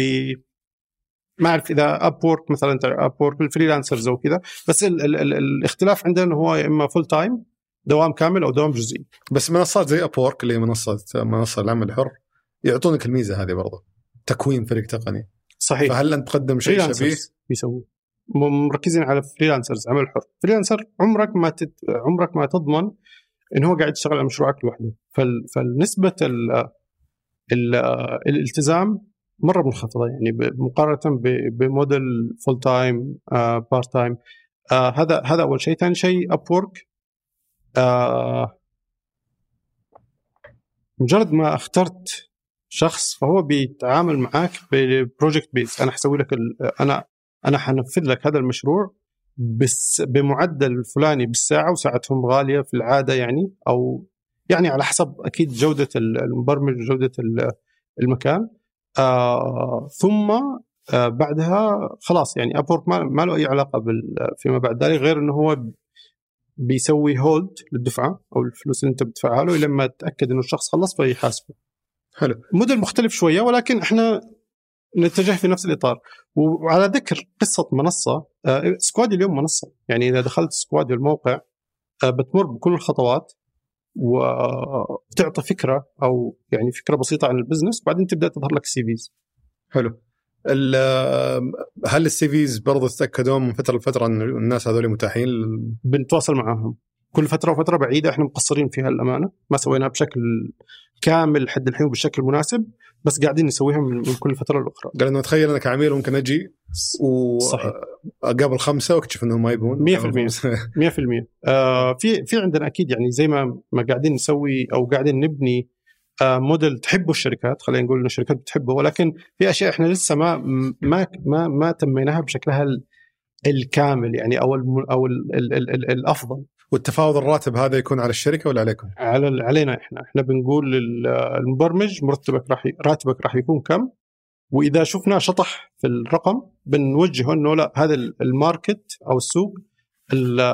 B: ما اعرف إذا Upwork مثلا Upwork ال freelancers أو كذا. بس ال ال ال الاختلاف عندنا هو يا إما full time دوام كامل أو دوام جزئي.
A: بس منصات زي Upwork اللي هي منصه منصة العمل الحر يعطونك الميزة هذه برضه تكوين فريق تقني.
B: صحيح.
A: فهل أنت تقدم شيء شبيه؟
B: م- مركزين على freelancers عمل حر. freelancer عمرك ما تت... عمرك ما تضمن إنه هو قاعد يشتغل على مشروعك لوحده. فال... فالنسبة ال... ال... الالتزام مرة منخفضه يعني مقارنة. ب model full time part time هذا هذا أول شيء ثاني شيء Upwork مجرد ما اخترت شخص فهو بيتعامل معاك ب project base أنا حسوي لك. أنا أنا حنفذ لك هذا المشروع بس بمعدل الفلاني بالساعة وساعتهم غالية في العادة يعني أو يعني على حسب أكيد جودة المبرمج وجودة ال- المكان آه ثم آه بعدها خلاص يعني Upwork ما, ما له أي علاقة بال فيما بعد ذلك غير إنه هو بيسوي hold للدفعة أو الفلوس اللي أنت بتدفعها له لما تأكد إنه الشخص خلص فيحاسبه.
A: حلو.
B: موديل مختلف شوية ولكن إحنا نتجه في نفس الإطار. وعلى ذكر قصة منصة آه، سكوادي اليوم منصة. يعني إذا دخلت سكوادي الموقع آه، بتمر بكل الخطوات. وتعطي فكرة أو يعني فكرة بسيطة عن ال business وبعدين تبدأ تظهر لك CVs
A: حلو. هل ال CVs برضه تتاكدون من فترة لفترة إن الناس هذول متاحين؟
B: بنتواصل معاهم. كل فترة وفترة بعيدة إحنا مقصرين فيها الامانه ما سويناها بشكل كامل لحد الحين وبالشكل المناسب بس قاعدين نسويها من كل فترة لاخرى
A: قال إنه تخيل أنا كعميل ممكن أجي
B: صحيح.
A: واقابل خمسة وأكتشف إنهم ما يبون.
B: 100% [laughs] آه في في عندنا أكيد يعني زي ما ما قاعدين نسوي أو قاعدين نبني آه موديل تحبه الشركات. خلينا نقول إن الشركات بتحبه ولكن في أشياء إحنا لسه ما ما ما ما تميناها بشكلها ال- الكامل يعني أو الم أو ال ال ال ال الأفضل.
A: والتفاوض الراتب هذا يكون على الشركة ولا عليكم؟
B: على علينا إحنا إحنا بنقول للمبرمج مرتبك راح راتبك راح يكون كم وإذا شفنا شطح في الرقم بنوجهه إنه لا هذا ال- ال market أو السوق ال ال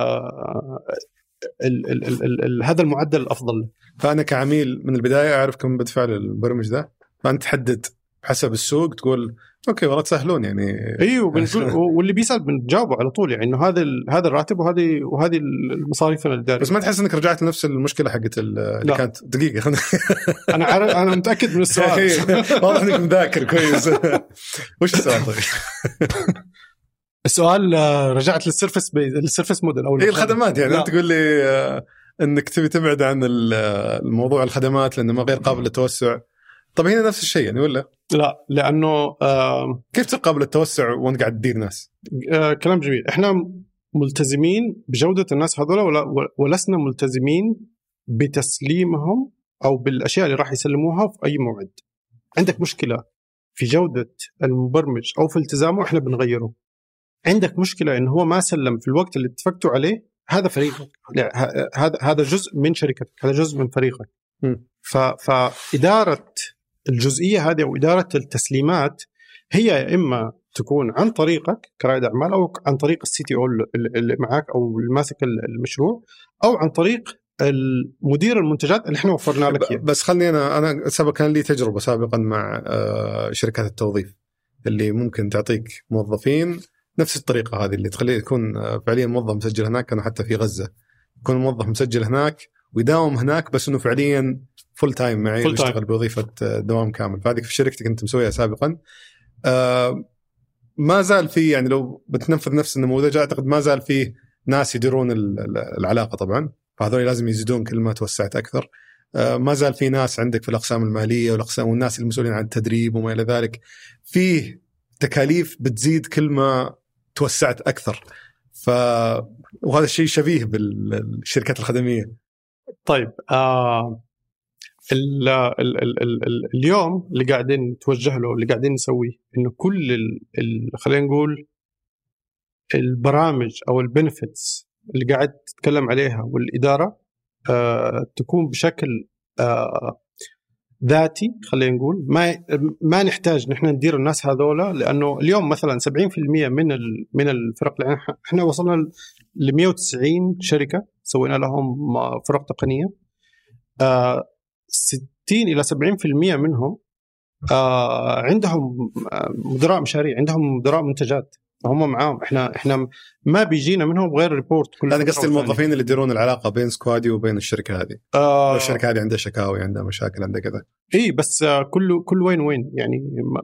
B: ال ال ال ال هذا المعدل الأفضل لك.
A: فأنا كعميل من البداية اعرف كم بدفع للمبرمج ذا فأنت تحدد بحسب السوق تقول أوكي والله تسهلون يعني.
B: أيوه بنقول [laughs] واللي بيسأل بنجاوبه على طول يعني إنه هذا هذا الراتب وهذه وهذه المصاريف الاداريه
A: بس ما تحس إنك رجعت لنفس المشكلة حقت ال- اللي
B: لا.
A: كانت؟ دقيقة. خلنا [laughs]
B: أنا عارف أنا متأكد من السؤال. [laughs]
A: واضح إنك مذاكر كويس. وش السؤال طيب؟
B: السؤال آه، رجعت لل service بي... لل service model أو
A: هي الخدمات يعني. أنت تقول لي آه، إنك تبي تبعد عن ال- الموضوع الخدمات لأنه ما غير قابل للتوسع. طب هنا نفس الشيء يعني ولا؟
B: لا لأنه آه
A: كيف تصير قابل للتوسع وانت قاعد تدير ناس؟
B: آه كلام جميل. إحنا ملتزمين بجودة الناس هذول ولسنا ملتزمين بتسليمهم أو بالأشياء اللي راح يسلموها في أي موعد. عندك مشكلة في جودة المبرمج أو في التزامه إحنا بنغيره. عندك مشكلة انه هو ما سلم في الوقت اللي اتفقتوا عليه هذا فريقك. ه- هذا هذا جزء من شركتك هذا جزء من فريقك. فإدارة الجزئية هذه أو إدارة التسليمات هي يا إما تكون عن طريقك كرائد أعمال أو عن طريق السي تي أو اللي معك أو اللي ماسك المشروع أو عن طريق المدير المنتجات اللي إحنا وفرنا لك إياه.
A: بس خلني أنا أنا سبق كان لي تجربة سابقا مع آه، شركات التوظيف اللي ممكن تعطيك موظفين نفس الطريقة هذه اللي تخليه يكون آه، فعليا موظف مسجل هناك كانوا حتى في غزة يكون موظف مسجل هناك ويداوم هناك بس إنه فعليا full time معي
B: Full time.
A: ويشتغل بوظيفة آه، دوام كامل. فهذه في شركتي كنت مسويها سابقا. آه، ما زال في يعني لو بتنفذ نفس النموذج أعتقد ما زال فيه ناس يديرون ال- ال- العلاقة طبعا. فهذول لازم يزيدون كل ما توسعت أكثر. آه، ما زال في ناس عندك في الأقسام المالية والأقسام والناس المسؤولين عن التدريب وما إلى ذلك. فيه تكاليف بتزيد كل ما توسعت أكثر. ف وهذا الشيء شبيه بالشركات الخدمية.
B: طيب آه ال ال ال ال ال اليوم اللي قاعدين نتوجه له اللي قاعدين نسويه إنه كل خلينا نقول البرامج أو البنفتس اللي قاعد تتكلم عليها والإدارة آه تكون بشكل آه ذاتي خلينا نقول. ما ما نحتاج نحن ندير الناس هذولا لأنه اليوم مثلا 70% من من الفرق اللي إحنا وصلنا ل 190 شركة سوينا لهم فرق تقنية. آه 60 إلى 70% منهم آه عندهم مدراء مشاريع عندهم مدراء منتجات. هم معاهم. إحنا إحنا ما بيجينا منهم غير report
A: كل أنا قصدي الموظفين اللي يديرون العلاقة بين سكواديو وبين الشركة هذه. آه الشركة هذه عندها شكاوي عندها مشاكل عندها كذا.
B: إي بس كل كل وين وين. يعني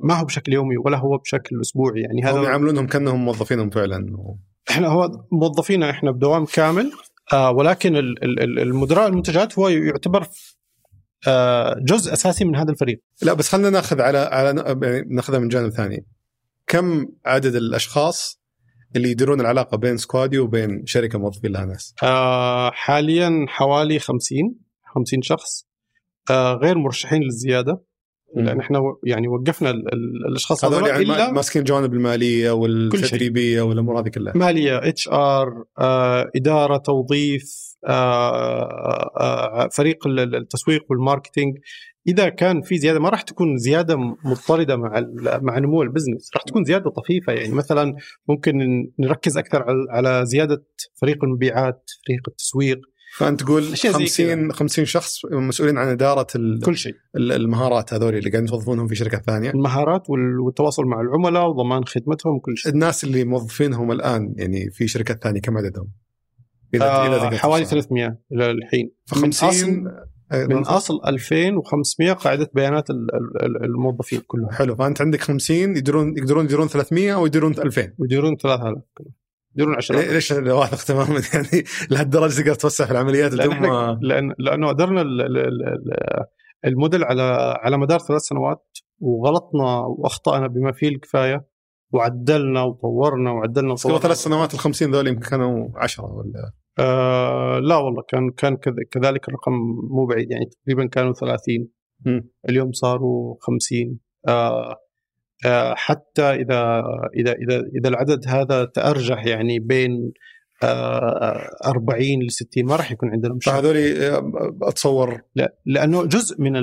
B: ما هو بشكل يومي ولا هو بشكل أسبوعي. يعني
A: هذا هم يعاملونهم كأنهم موظفينهم فعلا. و...
B: إحنا هو موظفينا إحنا بدوام كامل آه ولكن المدراء المنتجات هو يعتبر آه جزء أساسي من هذا الفريق.
A: لا بس خلينا ناخذ على على يعني ناخذها من جانب ثاني. كم عدد الأشخاص اللي يديرون العلاقة بين سكوادي وبين شركة موظفين لها ناس؟
B: آه حاليا حوالي 50 50 شخص. آه غير مرشحين للزيادة. لأن إحنا يعني وقفنا الأشخاص
A: هذول يعني إلا ماسكين الجوانب المالية والتدريبية والأمور هذه كلها.
B: مالية HR آه، إدارة توظيف آه، آه، فريق التسويق وال marketing. إذا كان في زيادة ما راح تكون زيادة مضطردة مع مع نمو ال business. راح تكون زيادة طفيفة. يعني مثلا ممكن نركز أكثر على زيادة فريق المبيعات فريق التسويق.
A: فأنت تقول 50 50 شخص مسؤولين عن إدارة
B: كل شيء.
A: المهارات هذول اللي قاعدين توظفونهم في شركات ثانية.
B: المهارات والتواصل مع العملاء وضمان خدمتهم كل شيء.
A: الناس اللي موظفينهم الآن يعني في شركات ثانية كم عددهم؟
B: إذا آه حوالي 300 إلى الحين.
A: ف 50
B: من أصل 2500 قاعدة بيانات الموظفين كلهم.
A: حلو فأنت عندك 50 يقدرون يقدرون يديرون 300 أو يديرون 2000
B: يديرون 3000 يديرون 10
A: ليش واثق تماما؟ [laughs] يعني لهالدرجة تقدر توسع في العمليات
B: لأن لأن لأنه قدرنا الموديل على على مدار ثلاث سنوات وغلطنا وأخطأنا بما فيه الكفاية وعدلنا وطورنا وعدلنا
A: وطورنا. ثلاث سنوات ال 50 ذول يمكن كانوا 10 ولا؟
B: آه لا والله كان كان كذلك الرقم مو بعيد يعني تقريبا كانوا 30 م. اليوم صاروا 50 آه آه حتى إذا إذا إذا إذا العدد هذا تأرجح يعني بين 40 ل 60 ما راح يكون عندنا
A: مشكلة فهذول آه، أتصور
B: لا لأنه جزء من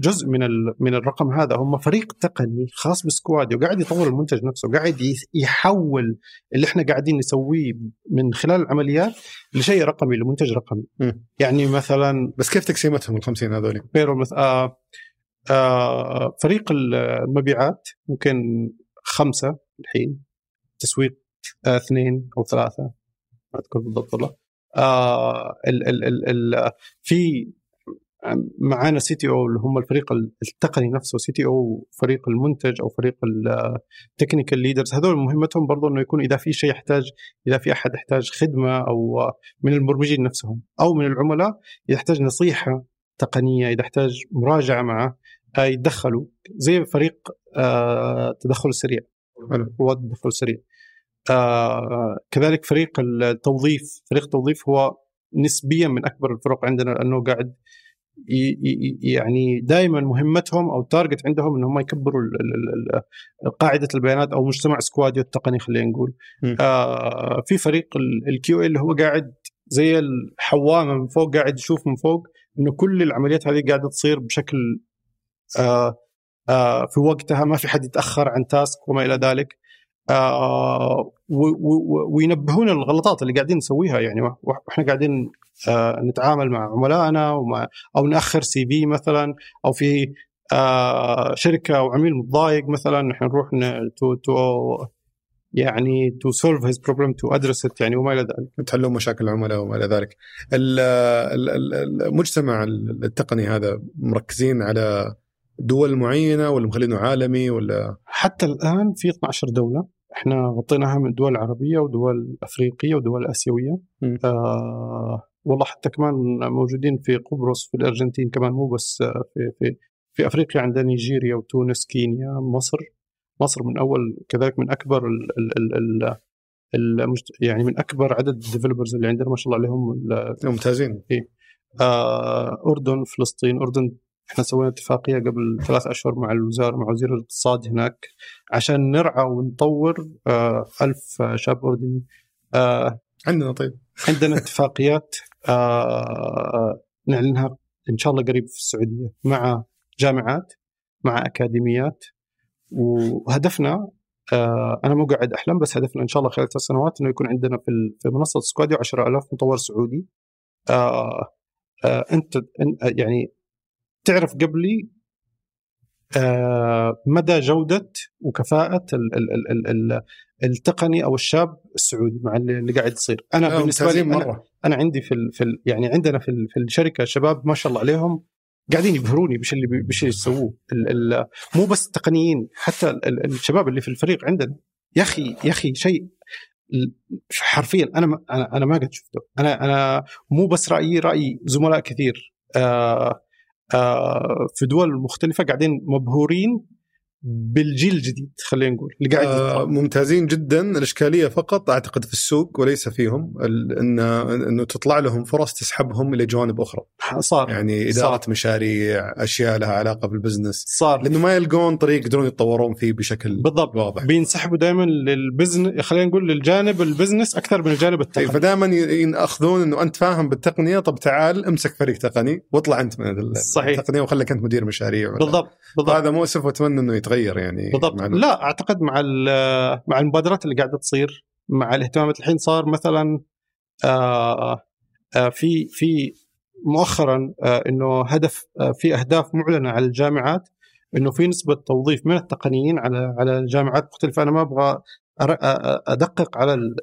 B: جزء من من الرقم هذا هم فريق تقني خاص بسكوادي وقاعد يطور المنتج نفسه وقاعد يحول اللي إحنا قاعدين نسويه من خلال العمليات لشيء رقمي لمنتج رقمي م. يعني مثلا
A: بس كيف تقسيمتهم ال 50 هذول؟
B: بيرو مثلا آه آه فريق المبيعات ممكن خمسة الحين تسويق آه اثنين أو ثلاثة ما أذكر بالضبط والله. آه ال ال ال ال في معانا CTO اللي هم الفريق التقني نفسه CTO فريق المنتج أو فريق ال technical leaders هذول مهمتهم برضو إنه يكون إذا في شيء يحتاج إذا في أحد يحتاج خدمة أو من المبرمجين نفسهم أو من العملاء يحتاج نصيحة تقنية إذا يحتاج مراجعة معه آه، يتدخلوا زي فريق آه، التدخل السريع هو التدخل السريع آه كذلك فريق التوظيف فريق التوظيف هو نسبيا من أكبر الفرق عندنا لأنه قاعد يعني دائما مهمتهم أو ال target عندهم ان هم يكبروا قاعدة البيانات أو مجتمع سكواديو التقني خلينا نقول. آه في فريق ال Q اللي هو قاعد زي الحوامة من فوق قاعد يشوف من فوق إنه كل العمليات هذه قاعدة تصير بشكل آه آه في وقتها ما في حد يتأخر عن task وما إلى ذلك. آه وينبهونا الغلطات اللي قاعدين نسويها يعني. وإحنا قاعدين آه نتعامل مع عملائنا أو نأخر CV مثلا أو في آه شركة أو عميل متضايق مثلا نحن نروح to to يعني to solve his problem to address يعني وما إلى ذلك.
A: تحلون مشاكل العملاء وما إلى ذلك. المجتمع التقني هذا مركزين على دول معينة ولا مخلينه عالمي ولا؟
B: حتى الآن في 12 دولة. إحنا غطيناها من دول عربية ودول أفريقية ودول آسيوية. آه والله حتى كمان موجودين في قبرص في الأرجنتين كمان مو بس في في في أفريقيا عندنا نيجيريا وتونس كينيا مصر. مصر من أول كذلك من أكبر ال ال ال المجت... يعني من أكبر عدد ال developers اللي عندنا ما شاء الله عليهم
A: ممتازين.
B: إيه. آه أردن فلسطين أردن إحنا سوينا اتفاقية قبل ثلاث أشهر مع الوزاره مع وزير الاقتصاد هناك عشان نرعى ونطور آه ألف شاب أردني.
A: آه عندنا طيب.
B: عندنا اتفاقيات آه نعلنها إن شاء الله قريب في السعودية مع جامعات مع أكاديميات. وهدفنا آه أنا مو قاعد أحلم بس هدفنا إن شاء الله خلال ثلاث سنوات إنه يكون عندنا في في منصة سكواديو 10000 مطور سعودي. آه آه أنت يعني تعرف قبلي آه مدى ال ال ال ال التقني أو الشاب السعودي مع اللي قاعد يصير. أنا بالنسبة لي مرة. أنا, أنا عندي في ال في ال يعني عندنا في ال في الشركة شباب ما شاء الله عليهم قاعدين يبهروني بش اللي بش اللي يسووه. مو بس التقنيين حتى ال الشباب اللي في الفريق عندنا. يا أخي يا أخي شيء حرفيا أنا أنا أنا ما قد شفته. أنا أنا مو بس رأيي رأي زملاء كثير. آآ في دول مختلفة قاعدين مبهورين بالجيل الجديد خلينا نقول اللي قاعد
A: آه ممتازين جدا. الإشكالية فقط أعتقد في السوق وليس فيهم ان إنه تطلع لهم فرص تسحبهم إلى جوانب أخرى.
B: صار
A: يعني إدارة صار. مشاريع أشياء لها علاقة بال business
B: صار.
A: لأنه ما يلقون طريق يقدرون يتطورون فيه بشكل
B: بالضبط.
A: واضح.
B: بينسحبوا دائما لل business خلينا نقول للجانب ال business أكثر من الجانب التقني.
A: فدائما ياخذون إنه أنت فاهم بالتقنية طب تعال امسك فريق تقني واطلع أنت من. التقنية وخليك أنت مدير مشاريع.
B: بالضبط بالضبط.
A: هذا مؤسف وأتمنى إنه يتغير. يعني
B: بالضبط. لا أعتقد مع مع المبادرات اللي قاعدة تصير مع الاهتمامات الحين صار مثلا آآ آآ في في مؤخرا إنه هدف في أهداف معلنة على الجامعات إنه في نسبة توظيف من التقنيين على على الجامعات مختلفه أنا ما أبغى أدقق على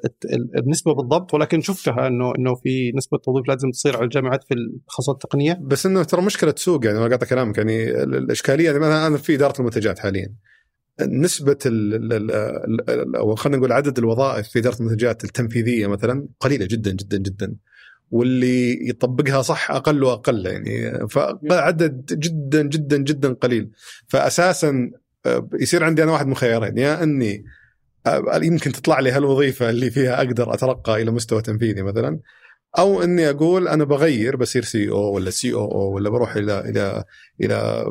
B: النسبة بالضبط ولكن شفتها انه إنه في نسبة توظيف لازم تصير على الجامعات في التخصصات التقنية.
A: بس إنه ترى مشكلة سوق يعني أنا قاطع كلامك يعني الإشكالية يعني مثلا أنا في إدارة المنتجات حاليا. نسبة أو خلينا نقول عدد الوظائف في إدارة المنتجات التنفيذية مثلا قليلة جدا جدا جدا. واللي يطبقها صح أقل وأقل يعني فعدد جدا جدا جدا قليل. فاساسا آه، يصير عندي أنا واحد من خيارين يا إني يمكن تطلع لي هالوظيفة اللي فيها أقدر أترقى إلى مستوى تنفيذي مثلا؟ أو إني أقول أنا بغير بصير CEO ولا CO أو ولا بروح إلى إلى إلى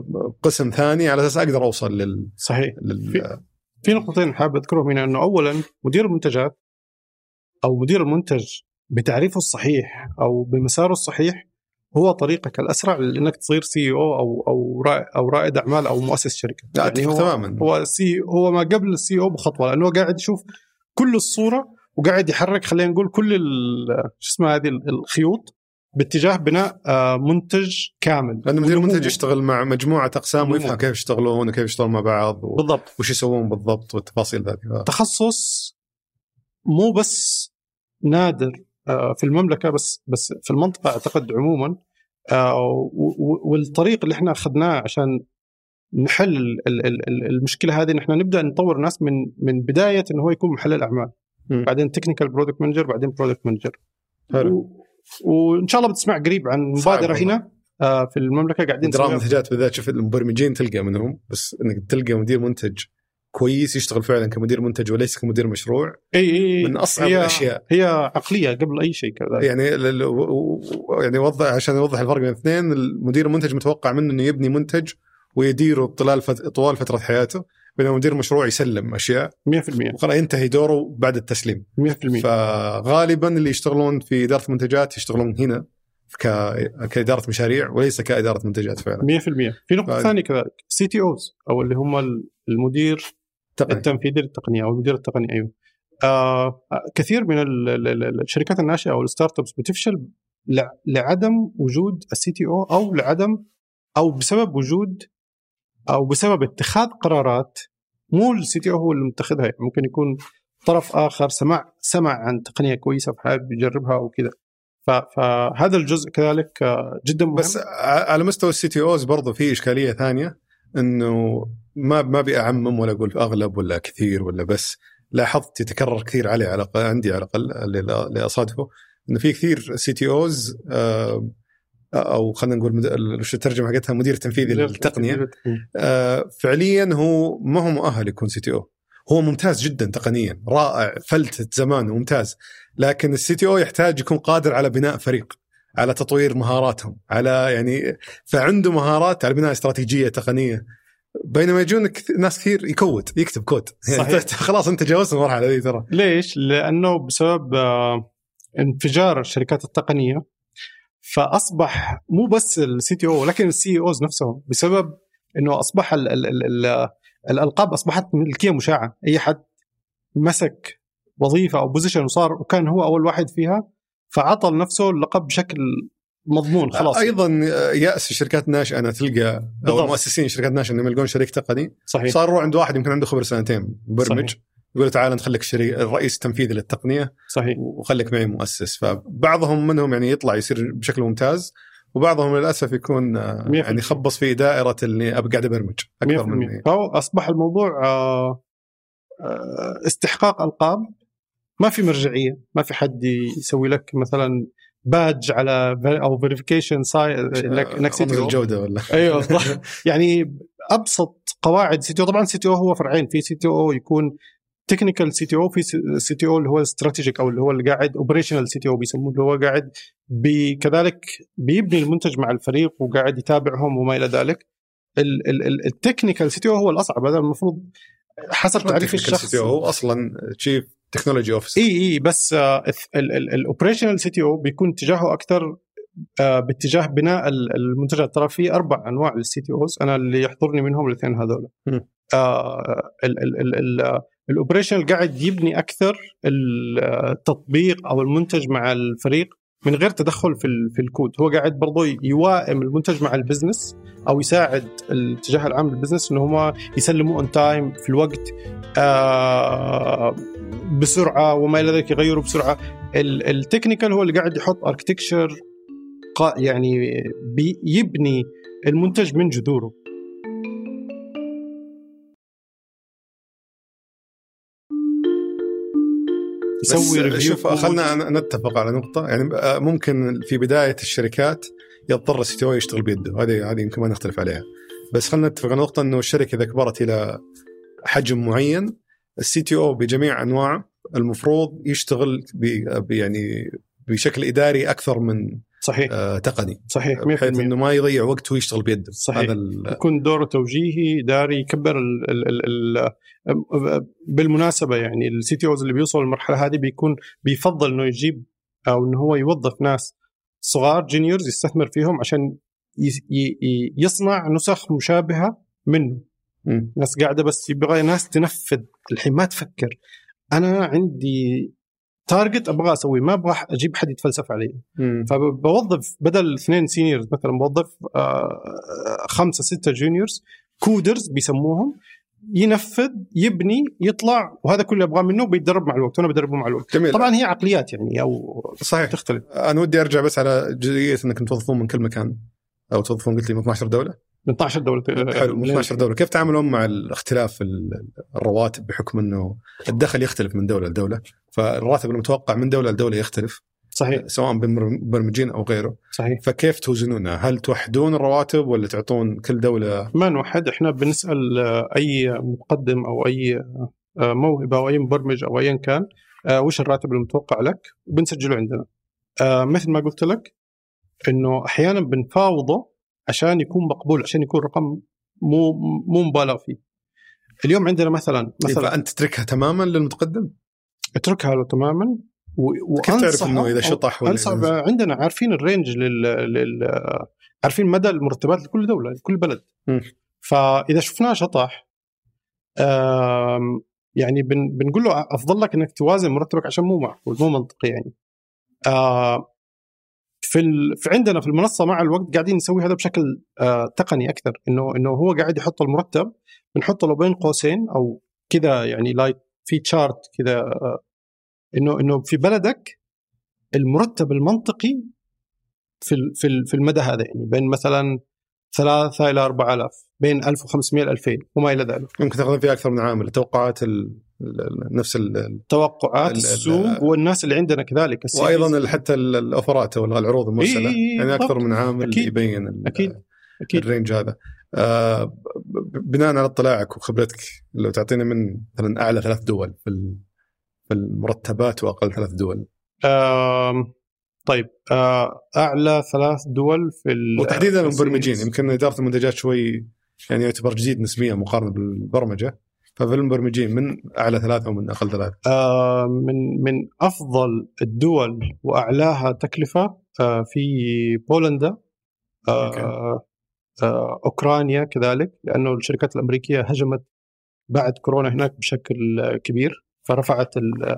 A: قسم ثاني على أساس أقدر أوصل لل
B: صحيح. لل... في, في نقطتين حاب أذكرهم هنا إنه اولا مدير المنتجات أو مدير المنتج بتعريفه الصحيح أو بمساره الصحيح هو طريقك الأسرع لأنك تصير CEO أو أو رائد أعمال أو مؤسس شركة.
A: لا يعني هو تماما.
B: هو C هو ما قبل ال CEO بخطوة لأنه قاعد يشوف كل الصورة وقاعد يحرك خلينا نقول كل شو اسمه هذه الخيوط باتجاه بناء آه، منتج كامل.
A: لأنه مدير المنتج يشتغل مع مجموعة أقسام ويفهم كيف يشتغلون وكيف يشتغلون مع بعض و...
B: بالضبط.
A: وش يسوون بالضبط والتفاصيل ذاتي
B: تخصص مو بس نادر في المملكة بس بس في المنطقة أعتقد عموما آه، والطريق اللي إحنا أخذناه عشان نحل المشكلة هذه إن إحنا نبدأ نطور ناس من من بداية انه هو يكون محلل أعمال. بعدين technical product manager بعدين product manager وإن شاء الله بتسمع قريب عن مبادرة هنا آه في المملكة قاعدين
A: درام منتجات بالذات. شوف المبرمجين تلقى منهم بس إنك تلقى مدير منتج كويس يشتغل فعلا كمدير منتج وليس كمدير مشروع.
B: إي إي
A: من أصعب هي الأشياء.
B: هي عقلية قبل أي شيء كذا.
A: يعني يعني وضح عشان نوضح الفرق بين الاثنين المدير المنتج متوقع منه إنه يبني منتج ويديره طوال طوال فترة حياته بينما مدير مشروع يسلم أشياء
B: 100%
A: وخلاص ينتهي دوره بعد التسليم.
B: 100%
A: فغالبا اللي يشتغلون في إدارة المنتجات يشتغلون هنا ك... كإدارة مشاريع وليس كإدارة منتجات فعلا.
B: 100% في نقطة ف... ثانية كذلك CTOs أو اللي هم المدير. التنفيذي للتقنيه أو المدير التقني أيوه. آه كثير من الشركات الناشئة أو ال startups بتفشل لعدم وجود ال CTO أو لعدم أو بسبب وجود أو بسبب اتخاذ قرارات مو ال CTO هو اللي متخذها. يعني ممكن يكون طرف آخر سمع سمع عن تقنية كويسة فحابب يجربها وكذا فهذا الجزء كذلك جدا مهم.
A: بس على مستوى ال CTOs برضه في إشكالية ثانية إنه ما ما ابي اعمم ولا أقول أغلب ولا كثير ولا بس. لاحظت يتكرر كثير علي على عندي على الأقل اللي أصادفه إنه في كثير CTOs أو خلينا نقول وش الترجمة حقتها؟ مدير تنفيذي للتقنية. آه، فعليا هو ما هو مؤهل يكون CTO. هو ممتاز جدا تقنيا رائع فلتة زمان ممتاز لكن ال CTO يحتاج يكون قادر على بناء فريق على تطوير مهاراتهم على يعني فعنده مهارات على بناء استراتيجية تقنية. بينما يجون كث- ناس كثير يكود يكتب كود يعني
B: صحيح. [laughs]
A: خلاص انت تجاوزت المرحلة ذي ترى
B: ليش؟ لأنه بسبب آه، انفجار الشركات التقنية فأصبح مو بس ال CTO ولكن ال CEOs نفسهم بسبب إنه أصبح ال ال ال ال الألقاب أصبحت ملكية مشاعه أي حد مسك وظيفة أو position وصار وكان هو أول واحد فيها فعطى لنفسه اللقب بشكل مضمون خلاص.
A: أيضا يأس الشركات الناشئه أنا تلقى
B: أو.
A: المؤسسين الشركات الناشئه إنهم يلقون شريك تقني.
B: صحيح.
A: صار يروح عند واحد يمكن عنده خبرة سنتين برمج
B: صحيح.
A: يقول تعال نخليك شريك الرئيس التنفيذي للتقنية
B: صحيح.
A: وخليك معي مؤسس. فبعضهم منهم يعني يطلع يصير بشكل ممتاز وبعضهم للأسف يكون آه، يعني خبص في دائرة اللي ابى قاعد ابرمج أكثر من
B: 100% فهو أصبح الموضوع آه، آه، استحقاق ألقاب. ما في مرجعية ما في حد يسوي لك مثلا badge على ver- أو verification انك CTO
A: الجودة ولا
B: أيوه [laughs] صح. يعني أبسط قواعد سي تي أو طبعا سي تي أو هو فرعين. في سي تي أو يكون تكنيكال سي تي أو في سي تي أو اللي هو strategic أو اللي هو اللي قاعد operational CTO بيسموه اللي هو قاعد بي كذلك بيبني المنتج مع الفريق وقاعد يتابعهم وما إلى ذلك. ال technical CTO هو الأصعب. هذا المفروض حسب تعريف الشخص.
A: هو أصلا chief technology office
B: إي إي بس آه، ال operational CTO بيكون اتجاهه أكثر آه، باتجاه بناء ال- المنتجات ترى في أربع أنواع لل CTOs. أنا اللي يحضرني منهم الاثنين هذول.
A: ال
B: operational قاعد يبني أكثر التطبيق أو المنتج مع الفريق من غير تدخل في في الكود. هو قاعد برضو يوائم المنتج مع ال business أو يساعد الاتجاه العام لل business إنه هم يسلموا on time في الوقت. آه بسرعة وما إلى ذلك يغيروا بسرعة. ال- ال technical هو اللي قاعد يحط architecture يعني يبني المنتج من جذوره. يسوي review
A: شوف خلينا ن- نتفق على نقطة. يعني آه، ممكن في بداية الشركات يضطر ال C يشتغل بيده. هذه هذه يمكن ما نختلف عليها. بس خلينا نتفق على نقطة إنه الشركة إذا كبرت إلى حجم معين ال CTO بجميع انواعه المفروض يشتغل يعني بشكل إداري أكثر من
B: صحيح
A: آه، تقني
B: صحيح 100%
A: بحيث إنه ما يضيع وقت ويشتغل بيده
B: صحيح.
A: هذا
B: يكون دوره توجيهي إداري يكبر ال ال ال ال بالمناسبة يعني ال CTOs اللي بيوصلوا للمرحلة هذه بيكون بيفضل إنه يجيب أو إنه هو يوظف ناس صغار juniors يستثمر فيهم عشان يصنع نسخ مشابهة منه. ناس قاعدة بس يبغى ناس تنفذ. الحين ما تفكر. أنا عندي target أبغى أسويه. ما أبغى أجيب حد يتفلسف علي.
A: مم.
B: فبوظف بدل اثنين seniors مثلا بوظف آه، خمسة ستة juniors coders بيسموهم. ينفذ يبني يطلع. وهذا كله أبغاه منه بيتدرب مع الوقت. وأنا بدربه مع الوقت.
A: جميل.
B: طبعا هي عقليات يعني أو
A: صحيح.
B: تختلف.
A: أنا ودي أرجع بس على جزئية انكم توظفون من كل مكان أو توظفون قلت لي من 12 دولة.
B: من 12 دولة
A: حلو من 12 دولة. كيف تعاملون مع الاختلاف ال- الرواتب بحكم إنه الدخل يختلف من دولة لدولة؟ فالراتب المتوقع من دولة لدولة يختلف
B: صحيح.
A: سواء بمبرمجين أو غيره.
B: صحيح.
A: فكيف توزنونها هل توحدون الرواتب ولا تعطون كل دولة؟
B: ما نوحد إحنا بنسأل آه، أي مقدم أو أي آه، موهبة أو أي مبرمج أو ايا كان آه، وش الراتب المتوقع لك؟ وبنسجله عندنا. آه، مثل ما قلت لك إنه أحيانا بنفاوضه عشان يكون مقبول عشان يكون رقم مو مو مبالغ فيه. اليوم عندنا مثلا مثلا
A: فأنت تتركها تماما للمتقدم؟
B: أتركها له تماما و-
A: كيف تعرف إنه
B: إذا
A: شطح ولا
B: انصح عندنا عارفين الرينج لل... لل... عارفين مدى المرتبات لكل دولة لكل بلد.
A: م.
B: فإذا شفناه شطح آم، يعني بن... بنقول له أفضل لك إنك توازن مرتبك عشان مو معقول مو منطقي يعني. آه، في ال... في عندنا في المنصة مع الوقت قاعدين نسوي هذا بشكل آه تقني أكثر. إنه إنه هو قاعد يحط المرتب بنحط له بين قوسين أو كذا يعني like في chart كذا آه إنه إنه في بلدك المرتب المنطقي في ال- في ال- في المدى هذا يعني بين مثلا ثلاثة إلى 4000 بين 1500 ل 2000 وما إلى ذلك
A: ممكن تاخذون فيها أكثر من عامل توقعات ال... نفس ال...
B: توقعات
A: ال- ال-
B: السوق والناس اللي عندنا كذلك وأيضا
A: حتى ال- ال offerات أو العروض المرسلة
B: إي إي إي
A: يعني
B: أكثر.
A: من عامل
B: أكيد.
A: يبين ال-
B: أكيد. أكيد
A: ال range هذا آه بناء على اطلاعك وخبرتك لو تعطينا من مثلا أعلى ثلاث دول في ال- في المرتبات وأقل ثلاث دول
B: آم، طيب آه، أعلى ثلاث دول في
A: وتحديدا المبرمجين يمكن اداره المنتجات شوي يعني يعتبر جديد نسبيا مقارنة بالبرمجة. ففي المبرمجين من أعلى ثلاثة ومن أقل ثلاثة؟
B: آه، من من أفضل الدول وأعلاها تكلفة آه، في بولندا. آه، آه، أوكرانيا كذلك لأنه الشركات الأمريكية هجمت بعد كورونا هناك بشكل كبير فرفعت ال-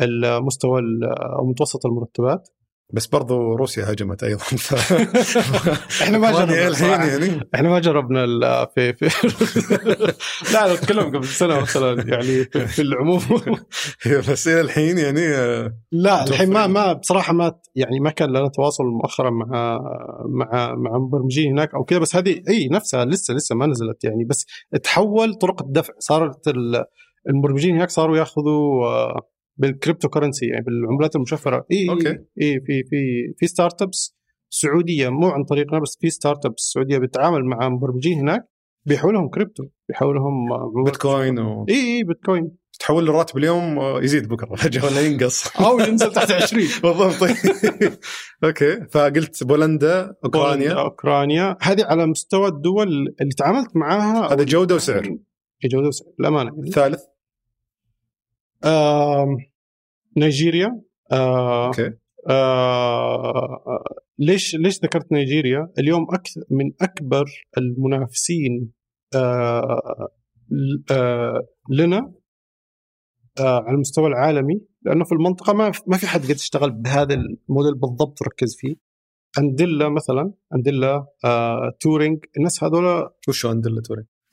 B: المستوى ال- أو متوسط المرتبات.
A: بس برضو روسيا هجمت أيضا. [laughs] ف...
B: إحنا ما جربنا
A: الحين. يعني.
B: إحنا ما جربنا في في [laughs] لا أنا اتكلم قبل سنة مثلا يعني في, العموم. [laughs]
A: بس إلى الحين يعني آه،
B: لا الحين ما. ما بصراحة ما يعني ما كان لنا تواصل مؤخرا مع مع مع مبرمجين هناك أو كذا بس هذه إي نفسها لسه لسه ما نزلت يعني. بس تحول طرق الدفع. صارت ال- المبرمجين هناك صاروا ياخذوا آه، بال cryptocurrency يعني بالعملات المشفرة. إي
A: أوكي.
B: إي في في في startups سعودية مو عن طريقنا بس في startups سعودية بتتعامل مع مبرمجين هناك بيحولهم كريبتو بيحولهم آه،
A: بيتكوين
B: مشفرة. إي إي بيتكوين.
A: وتحول له الراتب اليوم آه، يزيد بكرة [laughs] فجاه ولا ينقص. [laughs]
B: أو ينزل تحت 20 [laughs]
A: بالضبط. أوكي. فقلت بولندا
B: بولندا،
A: أوكرانيا.
B: اوكرانيا هذه على مستوى الدول اللي تعاملت معاها.
A: هذا جودة وسعر.
B: جودة وسعر الامانه يعني.
A: الثالث
B: آم، نيجيريا آه
A: أوكي.
B: آه ليش ليش ذكرت نيجيريا؟ اليوم أكثر من أكبر المنافسين آه آه لنا آه على المستوى العالمي لأنه في المنطقة ما ما في حد قد يشتغل بهذا الموديل بالضبط وركز فيه. أنديلا مثلا أنديلا آه تورينج الناس هذول
A: وشو عند اللي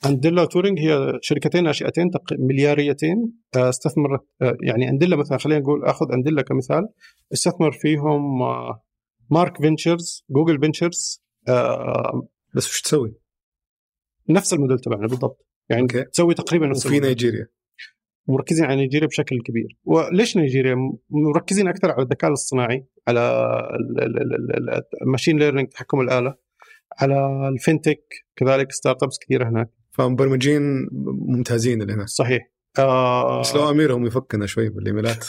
B: أنديلا وتورينج هي شركتين ناشئتين ملياريتين. آه، استثمرت آه، يعني أنديلا مثلا خلينا نقول آخذ أنديلا كمثال أستثمر فيهم مارك فينشرز جوجل فينشرز
A: بس وش تسوي؟
B: نفس الموديل تبعنا بالضبط. يعني
A: أوكي.
B: تسوي تقريبا نفس
A: وفي. نيجيريا.
B: مركزين على نيجيريا بشكل كبير. وليش نيجيريا؟ مركزين أكثر على الذكاء الاصطناعي على ال machine learning تحكم الآلة على ال fintech كذلك startups كثيرة هناك.
A: فمبرمجين ممتازين اللي هناك
B: صحيح. آه
A: بس لو أميرهم يفكنا شوي بالإيميلات. [laughs]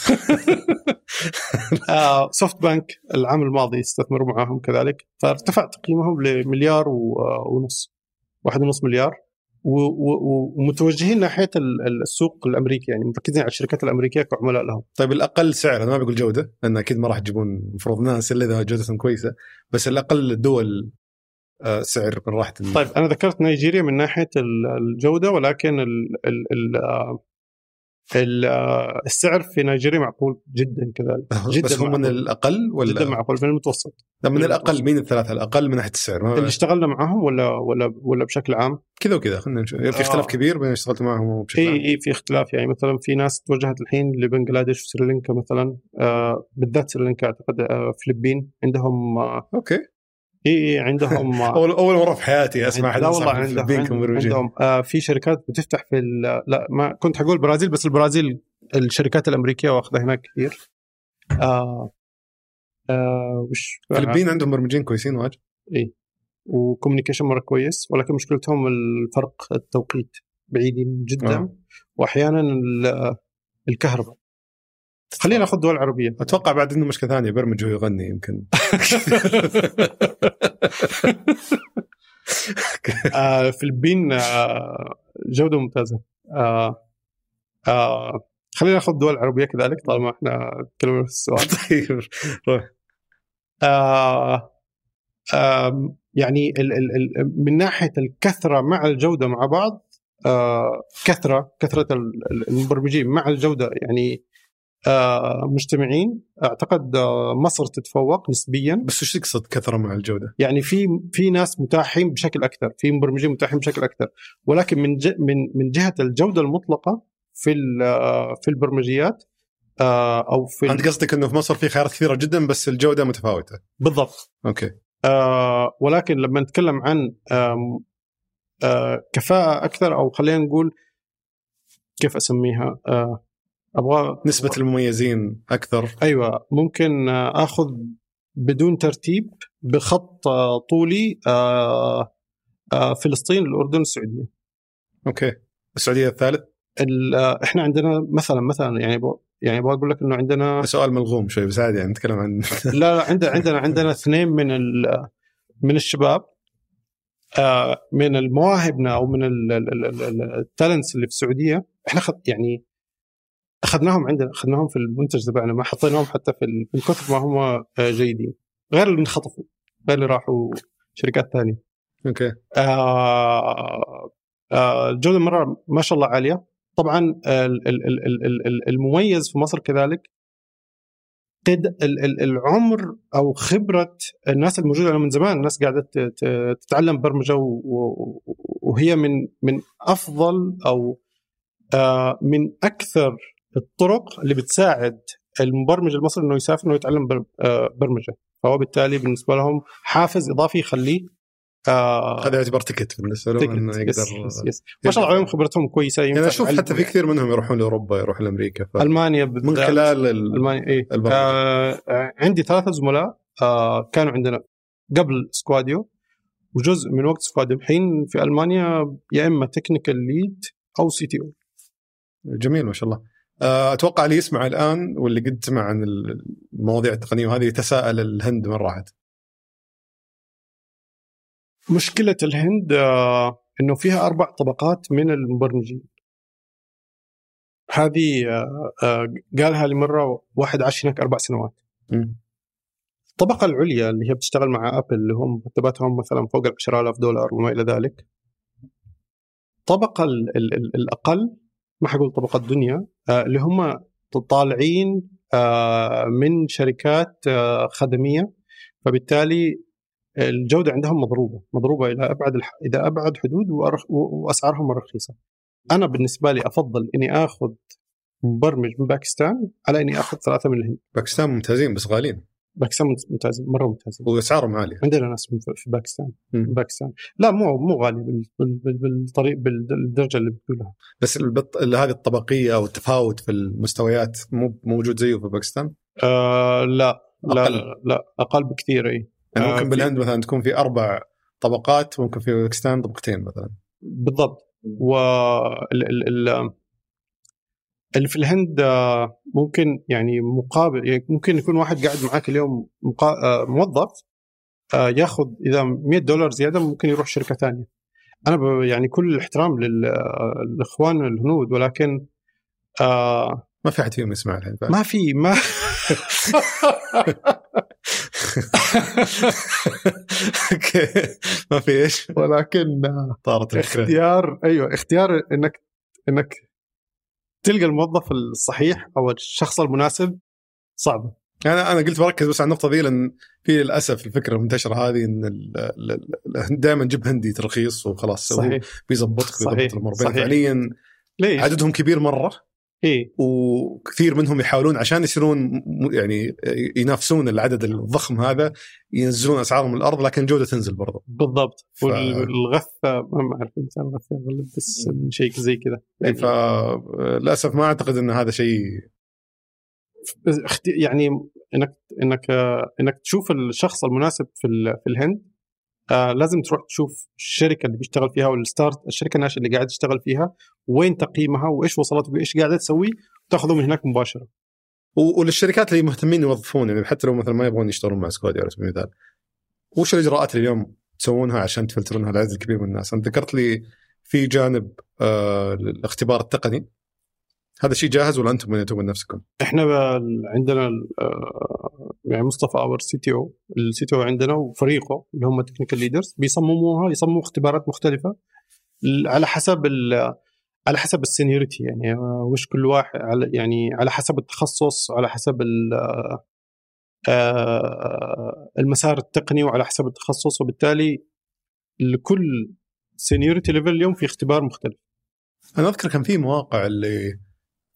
A: [laughs]
B: آه سوفت بانك العام الماضي استثمروا معاهم كذلك. فارتفع تقييمهم لمليار ونص. واحد ونص مليار. ومتوجهين ناحية ال- ال- السوق الأمريكي يعني مركزين على الشركات الأمريكية كعملاء لهم.
A: طيب الأقل سعر أنا ما بقول جودة لأن أكيد ما راح تجيبون المفروض ناس إلا إذا جودتهم كويسة بس الأقل الدول آه، سعر من راحة
B: طيب أنا ذكرت نيجيريا من ناحية ال- الجودة ولكن ال ال ال آه، ال- آه، السعر في نيجيريا معقول جدا كذلك. جدا
A: بس هم من. الأقل
B: جدا
A: ولا
B: معقول من المتوسط.
A: لا من الأقل مين الثلاثة الأقل من ناحية السعر.
B: اللي اشتغلنا معاهم ولا ولا ولا بشكل عام؟
A: كذا وكذا خلينا نشوف. في اختلاف
B: آه.
A: كبير بين اشتغلت معهم وبشكل
B: إي
A: عام.
B: إي في اختلاف. يعني مثلا في ناس توجهت الحين لبنغلاديش وسريلانكا مثلا. آه بالذات سريلانكا أعتقد آه فلبين عندهم آه
A: أوكي.
B: إي إي عندهم [laughs] آه
A: اول أول مرة في حياتي أسمع
B: لا والله عندهم عندهم, آه في شركات بتفتح في لا ما كنت حقول البرازيل بس البرازيل الشركات الأمريكية واخذة هناك كثير. آه آه وش
A: الفلبين عندهم مبرمجين كويسين واجد.
B: و communication مرة كويس ولكن مشكلتهم الفرق التوقيت بعيدين جدا.
A: آه.
B: واحيانا ال- الكهرباء. خلينا ناخذ دول عربية.
A: أتوقع بعد إنه مشكلة ثانية برمج ويغني يمكن. [laughs]
B: آه الفلبين آه جودة ممتازة. آه آه خلينا ناخذ دول عربية كذلك طالما إحنا تكلمنا في السؤال. [laughs]
A: طيب روح.
B: آه آه يعني ال ال ال من ناحية الكثرة مع الجودة مع بعض آه كثرة كثرة ال- ال- المبرمجين مع الجودة يعني مجتمعين أعتقد آه مصر تتفوق نسبيا.
A: بس وش تقصد كثرة مع الجودة؟
B: يعني في في ناس متاحين بشكل أكثر في مبرمجين متاحين بشكل أكثر. ولكن من من من جهة الجودة المطلقة في آه، في البرمجيات آه، أو في
A: أنت قصدك إنه في مصر في خيارات كثيرة جدا بس الجودة متفاوتة.
B: بالضبط.
A: أوكي.
B: آه ولكن لما نتكلم عن آه آه كفاءة أكثر أو خلينا نقول كيف أسميها؟ آه أبغى
A: نسبة المميزين أكثر.
B: أيوه ممكن آخذ بدون ترتيب بخط طولي آه، آه، فلسطين الاردن السعودية.
A: أوكي. السعودية الثالث؟
B: ال- آه، إحنا عندنا مثلا مثلا يعني بو يعني أبغى أقول لك إنه عندنا
A: سؤال ملغوم شوي بس عادي يعني نتكلم عن [laughs]
B: لا لا عندنا عندنا عندنا اثنين من ال- من الشباب من المواهبنا أو من ال talents اللي في السعودية. إحنا خد يعني أخذناهم عندنا أخذناهم في المنتج تبعنا ما حطيناهم حتى في من كثر ما هم آه، جيدين. غير اللي انخطفوا غير اللي راحوا شركات ثانية.
A: أوكي.
B: آه، آه، الجوده مرة ما شاء الله عالية. طبعا ال- ال- ال- ال- ال- ال- المميز في مصر كذلك قد ال- ال- العمر أو خبرة الناس الموجودة من زمان الناس قاعدة تتعلم برمجة وهي من من أفضل أو آه، من أكثر الطرق اللي بتساعد المبرمج المصري إنه يسافر إنه يتعلم آه، برمجة فهو بالتالي بالنسبة لهم حافز إضافي يخليه آه،
A: هذا يعتبر ticket بالنسبة له إنه
B: ticket. yes
A: يقدر
B: yes yes. ما شاء الله عليهم خبرتهم كويسة
A: يعني
B: أشوف
A: حتى في كثير منهم يروحون لأوروبا يروحون لأمريكا ف...
B: ألمانيا
A: من
B: بالذات.
A: خلال ال...
B: ألمانيا إيه
A: البرمجة.
B: آه عندي ثلاثة زملاء آه كانوا عندنا قبل سكواديو وجزء من وقت سكواديو الحين في ألمانيا يا إما technical lead أو CTO
A: جميل ما شاء الله أتوقع اللي يسمع الآن واللي قد سمع عن المواضيع التقنية وهذه يتساءل الهند وين راحت
B: مشكلة الهند آه إنه فيها أربع طبقات من المبرمجين هذه آه آه قالها لي مرة واحد عاش هناك أربع سنوات
A: مم.
B: الطبقة العليا اللي هي بتشتغل مع أبل اللي هم مرتباتهم مثلا فوق ال 10000 دولار وما إلى ذلك. الطبقة ال ال ال الأقل ما حقول طبقة دنيا آه اللي هم طالعين آه من شركات آه خدمية. فبالتالي الجودة عندهم مضروبة مضروبة إلى أبعد الح... إلى أبعد حدود وأرخ... وأسعارهم مرة رخيصة. أنا بالنسبة لي أفضل إني آخذ مبرمج من باكستان على إني آخذ ثلاثة من الهند.
A: باكستان ممتازين بس غاليين.
B: باكستان ممتاز مرة ممتازين
A: وأسعارهم عالية.
B: عندنا ناس في باكستان.
A: مم.
B: باكستان. لا مو مو غالي بال... بال... بال... بالطريق بالدرجة اللي بتقولها.
A: بس البط... هذه الطبقية أو التفاوت في المستويات مو موجود زيه في باكستان؟
B: آه لا لا
A: أقل.
B: لا, لا أقل بكثير أي.
A: يعني
B: آه،
A: ممكن بالهند مثلا تكون في أربع طبقات ممكن في باكستان طبقتين مثلا.
B: بالضبط. و ال... ال... ال... اللي في الهند آه، ممكن يعني مقابل يعني ممكن يكون واحد قاعد معاك اليوم مقا... آه، موظف آه، ياخذ إذا 100 دولار زيادة ممكن يروح شركة ثانية. أنا ب... يعني كل الاحترام لل... للإخوان الهنود ولكن آه
A: ما في أحد فيهم يسمع الحين.
B: ما في ما [laughs]
A: أوكي ما في إيش
B: ولكن
A: طارت الفكرة
B: اختيار أيوه اختيار إنك إنك تلقى الموظف الصحيح أو الشخص المناسب صعبه
A: أنا أنا قلت بركز بس على النقطة ذي لأن في للأسف الفكرة المنتشرة هذه إن دائما جيب هندي ترخيص وخلاص
B: صحيح
A: بيظبطك. بيظبط
B: الأمور.
A: فعليا؟ عددهم كبير مرة
B: إيه.
A: وكثير منهم يحاولون عشان يصيرون يعني ينافسون العدد الضخم هذا ينزلون أسعارهم الأرض لكن الجودة تنزل برضو.
B: بالضبط.
A: ف-
B: والغثة ما أعرف إنسان غثة بس شيء زي كذا.
A: يعني فللاسف ما أعتقد إن هذا شيء
B: يعني انك إنك إنك تشوف الشخص المناسب في في الهند آه لازم تروح تشوف الشركة اللي بيشتغل فيها والستارت الشركة الناشئة اللي قاعد تشتغل فيها وين تقييمها وإيش وصلت وإيش قاعدة تسوي وتاخذه من هناك
A: مباشرة. وللشركات اللي مهتمين يوظفون يعني حتى لو مثلا ما يبغون يشتغلون مع سكواديو على سبيل المثال وش الإجراءات اللي اليوم تسوونها عشان تفلترون هالعدد الكبير من الناس؟ انت ذكرت لي في جانب آه الاختبار التقني. هذا شيء جاهز ولا أنتم بنيتوه من نفسكم؟
B: إحنا عندنا آه، يعني مصطفى our CTO ال CTO عندنا وفريقه اللي هم technical leaders بيصمموها يصمموا اختبارات مختلفة على حسب على حسب ال seniority يعني آه، وش كل واحد على يعني على حسب التخصص على حسب آه، المسار التقني وعلى حسب التخصص وبالتالي لكل seniority level اليوم في اختبار مختلف
A: أنا أذكر كان في مواقع اللي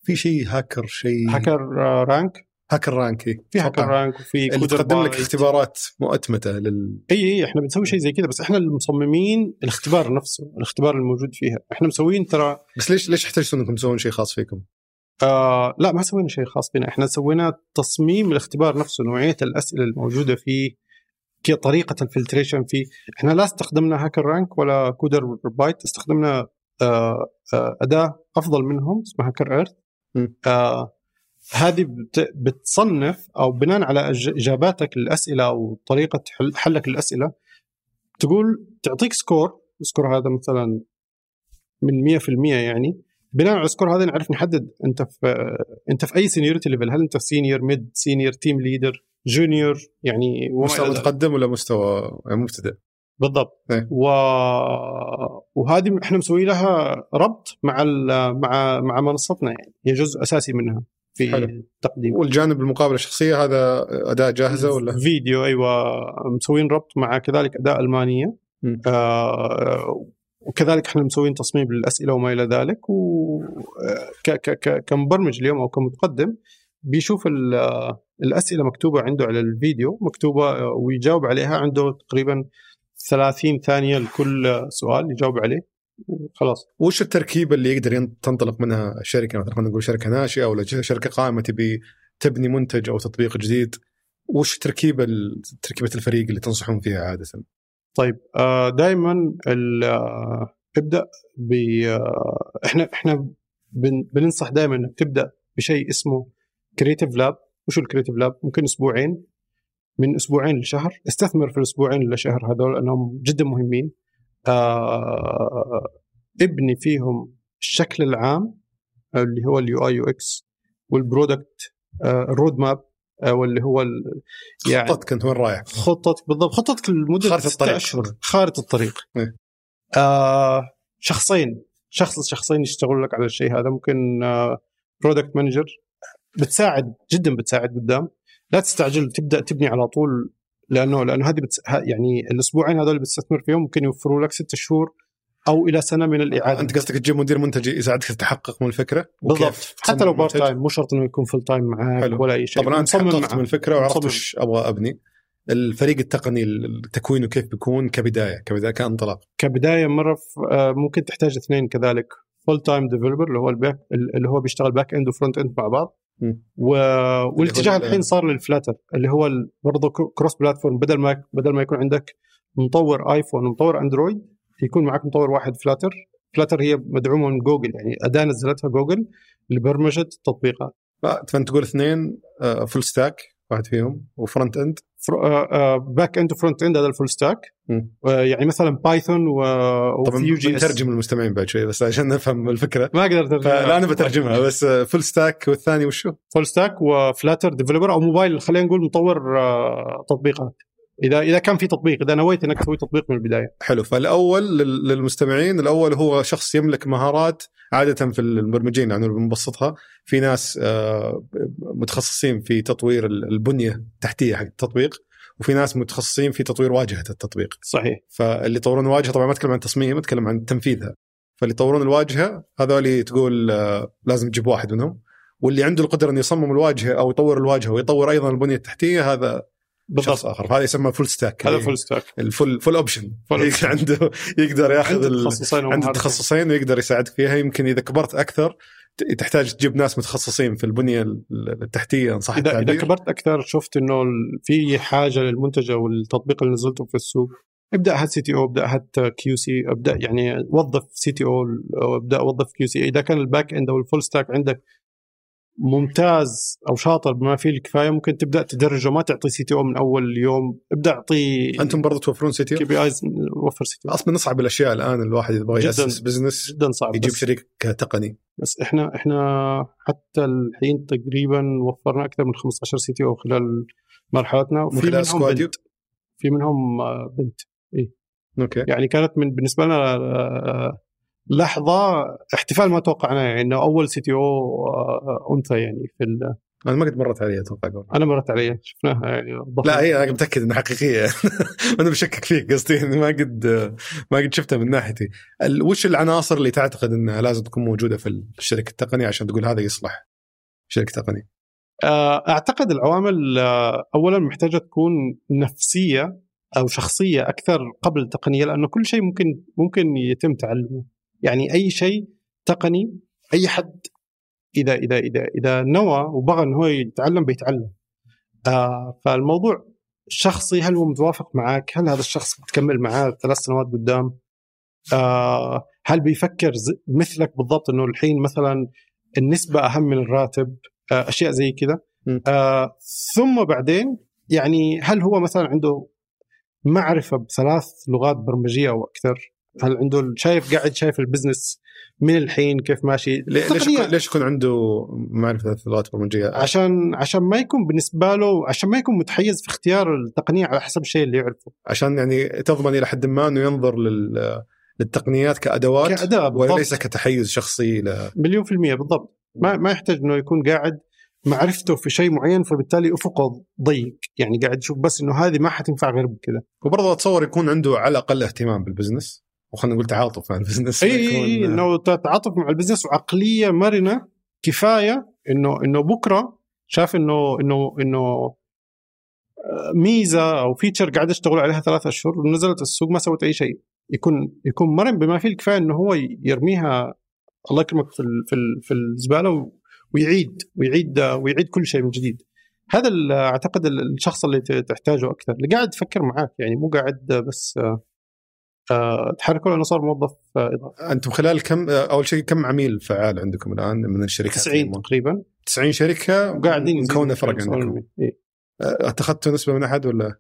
A: في شيء هاكر شيء HackerRank HackerRank إيه.
B: في HackerRank وفي
A: اللي تقدم لك. اختبارات مؤتمتة لل
B: إي إي إحنا بنسوي شيء زي كذا بس إحنا المصممين الاختبار نفسه الاختبار الموجود فيها إحنا مسوين ترى
A: بس ليش ليش احتجتوا إنكم تسوون شيء خاص فيكم؟
B: آه لا ما سوينا شيء خاص بنا إحنا سوينا تصميم الاختبار نفسه نوعية الأسئلة الموجودة فيه طريقة ال filtration فيه إحنا لا استخدمنا HackerRank ولا Coderbyte استخدمنا آه آه أداة أفضل منهم اسمها
A: HackerEarth.
B: آه هذه بت- بتصنف أو بناء على إجاباتك للأسئلة أو طريقة حل- حلك للأسئلة تقول تعطيك score ال score هذا مثلا من 100% يعني بناء على ال score هذا نعرف نحدد أنت في أنت في أي seniority level هل أنت senior mid-senior team leader junior يعني
A: مستوى. متقدم ولا مستوى مبتدئ؟
B: بالضبط
A: إيه.
B: و... وهذه إحنا مسوي لها ربط مع ال... مع مع منصتنا يعني هي جزء أساسي منها في
A: حلو.
B: التقديم
A: والجانب المقابلة الشخصية هذا أداة جاهزة ولا؟
B: فيديو أيوه مسوين ربط مع كذلك أداة ألمانية
A: م.
B: آه وكذلك إحنا مسوين تصميم للأسئلة وما إلى ذلك و ك ك ك كمبرمج اليوم أو كمتقدم بيشوف ال- الأسئلة مكتوبة عنده على الفيديو مكتوبة ويجاوب عليها عنده تقريبا 30 ثانية لكل سؤال يجاوب عليه. خلاص.
A: وش التركيبه اللي يقدر تنطلق منها الشركة مثلا؟ خلينا نقول شركة ناشئة ولا شركة قائمة تبي تبني منتج أو تطبيق جديد. وش تركيبه تركيبة الفريق اللي تنصحون فيها عادة؟
B: طيب دائما ابدا ب آه، إحنا إحنا بن- بننصح دائما إنك تبدأ بشيء اسمه creative lab وشو ال creative lab ممكن أسبوعين. من أسبوعين لشهر. استثمر في الأسبوعين لشهر. هذول لانهم جدا مهمين. آه، ابني فيهم الشكل العام اللي هو ال UI UX وال product آه، ال road map آه، واللي هو يعني
A: خطتك انت وين رايح؟
B: خطتك بالضبط. خطتك لمدة
A: خارطة
B: ستة
A: الطريق.
B: أشهر. خارطة الطريق.
A: إيه.
B: آه شخصين. شخص شخصين يشتغلوا لك على الشيء هذا. ممكن product manager بتساعد جدا بتساعد قدام. لا تستعجل تبدأ تبني على طول لأنه لأنه هذه بتس... يعني الأسبوعين هذول اللي بتستثمر فيهم ممكن يوفروا لك ست شهور أو إلى سنة من الإعادة
A: انت قصدك تجيب مدير منتج يساعدك تتحقق من الفكرة
B: بالضبط حتى لو
A: part؟
B: time مو شرط إنه يكون full time معاك
A: حلو.
B: ولا أي شيء
A: طبعا
B: أنا
A: تحققت. من الفكرة وعرفت. وش أبغى أبني الفريق التقني تكوينه كيف بيكون كبداية كبداية كانطلاق
B: كبداية مرة آه، ممكن تحتاج اثنين كذلك full time developer اللي هو اللي هو بيشتغل back end و front end مع بعض. و... والاتجاه
A: ال-
B: الحين صار لل Flutter اللي هو برضه cross platform بدل ما بدل ما يكون عندك مطور ايفون ومطور اندرويد يكون معك مطور واحد Flutter. Flutter هي مدعومة من جوجل يعني أداة نزلتها جوجل لبرمجة التطبيقات
A: فانت تقول اثنين full stack واحد فيهم و front
B: end back end و front end هذا ال full stack
A: مم.
B: يعني مثلا Python و...
A: طبعا بنترجم المستمعين بعد شوي بس عشان نفهم الفكرة.
B: ما أقدر أترجمها.
A: فلا أنا بترجمها. بس full stack والثاني وشو؟
B: full stack و Flutter developer أو موبايل خلينا نقول مطور آه، تطبيقات. اذا إذا كان في تطبيق إذا نويت إنك تسوي تطبيق من البداية.
A: حلو. فالأول لل- للمستمعين الأول هو شخص يملك مهارات عادة في المبرمجين يعني بنبسطها. في ناس آه، متخصصين في تطوير ال- البنية التحتية حق التطبيق وفي ناس متخصصين في تطوير واجهة التطبيق.
B: صحيح.
A: فاللي يطورون الواجهه طبعا ما أتكلم عن التصميم أتكلم عن تنفيذها. فاللي يطورون الواجهة هذول تقول آه، لازم تجيب واحد منهم. واللي عنده القدرة إنه يصمم الواجهة أو يطور الواجهة ويطور أيضا البنية التحتية هذا شخص
B: بالضبط
A: آخر. فهذا يسمى full stack
B: هذا full
A: stack ال full
B: full option.
A: عنده يقدر ياخذ
B: عند
A: ال...
B: تخصصين
A: عند
B: ومهارتين.
A: التخصصين ويقدر يساعدك فيها. يمكن إذا كبرت أكثر تحتاج تجيب ناس متخصصين في البنية ال- التحتية ان صح
B: إذا اذا كبرت أكثر شفت إنه في حاجة للمنتج أو التطبيق اللي نزلته في السوق. ابدأ هات CTO أو ابدأ هات QC ابدأ يعني وظف CTO وابدا وظف QC إذا كان ال back end أو ال full stack عندك ممتاز أو شاطر بما فيه الكفاية ممكن تبدأ تدرجه ما تعطي CTO من أول يوم. ابدأ أعطي
A: أنتم برضو توفرون
B: CT KPIs وفر CTO.
A: أصلا من أصعب الأشياء الآن الواحد يبغى. يأسس business
B: جدا صعب
A: يجيب شريك تقني
B: بس إحنا إحنا حتى الحين تقريبا وفرنا أكثر من 15 CTO خلال مرحلتنا
A: من
B: وفي
A: خلال
B: منهم بنت. في منهم آه، بنت.
A: أوكي.
B: يعني كانت من بالنسبة لنا آه، لحظة احتفال ما توقعناه يعني إنه أول CTO أنثى يعني في ال-
A: أنا ما قد مرت علي أتوقع قبل.
B: أنا مرت علي شفناها يعني.
A: لا هي أنا متأكد إنها حقيقية [laughs] أنا بشكك فيك قصدي ما قد ما قد شفتها من ناحيتي ال- وش العناصر اللي تعتقد إنها لازم تكون موجودة في الشركة التقني عشان تقول هذا يصلح شركة تقني
B: آه، أعتقد العوامل آه، اولا محتاجة تكون نفسية أو شخصية أكثر قبل التقنية لأنه كل شيء ممكن ممكن يتم تعلمه يعني أي شيء تقني أي حد إذا إذا إذا إذا نوى وبغى إنه هو يتعلم بيتعلم. آه فالموضوع شخصي هل هو متوافق معك هل هذا الشخص بتكمل معاه ثلاث سنوات قدام؟ آه هل بيفكر مثلك بالضبط إنه الحين مثلا النسبة أهم من الراتب؟ آه أشياء زي كذا. آه ثم بعدين يعني هل هو مثلا عنده معرفة بثلاث لغات برمجية أو أكثر؟ هل عنده شايف قاعد شايف البزنس من الحين كيف ماشي؟
A: ليش يكون ليش يكون عنده معرفة لغات برمجيه؟
B: عشان عشان ما يكون بالنسبة له عشان ما يكون متحيز في اختيار التقنية على حسب الشيء اللي يعرفه.
A: عشان يعني تضمن إلى حد ما إنه ينظر لل للتقنيات كأدوات
B: كأداة
A: وليس كتحيز شخصي ل...
B: مليون في المية بالضبط. ما ما يحتاج إنه يكون قاعد معرفته في شيء معين فبالتالي أفقه ضيق. يعني قاعد يشوف بس إنه هذه ما حتنفع غير بكذا.
A: وبرضه أتصور يكون عنده على الأقل اهتمام بال business. وخلينا نقول تعاطف مع ال
B: business. إي إي إنه تعاطف مع ال business وعقلية مرنة كفاية انه إنه بكرة شاف انه انه إنه ميزة أو feature قاعد اشتغل عليها ثلاثة اشهر ونزلت السوق ما سوت أي شيء. يكون يكون مرن بما فيه الكفاية إنه هو يرميها الله يكرمك في في في الزبالة ويعيد ويعيد ويعيد كل شيء من جديد. هذا أعتقد الشخص اللي تحتاجه أكثر. اللي قاعد يفكر معاك يعني مو قاعد بس تحركوا لأنه صار موظف
A: إضافي. أنتم خلال كم أول شيء كم عميل فعال عندكم الآن من الشركات
B: 90 تقريبا.
A: 90 شركة
B: وقاعدين
A: مكونة فرق عندكم. إيه؟ أتخذتوا نسبة من أحد ولا؟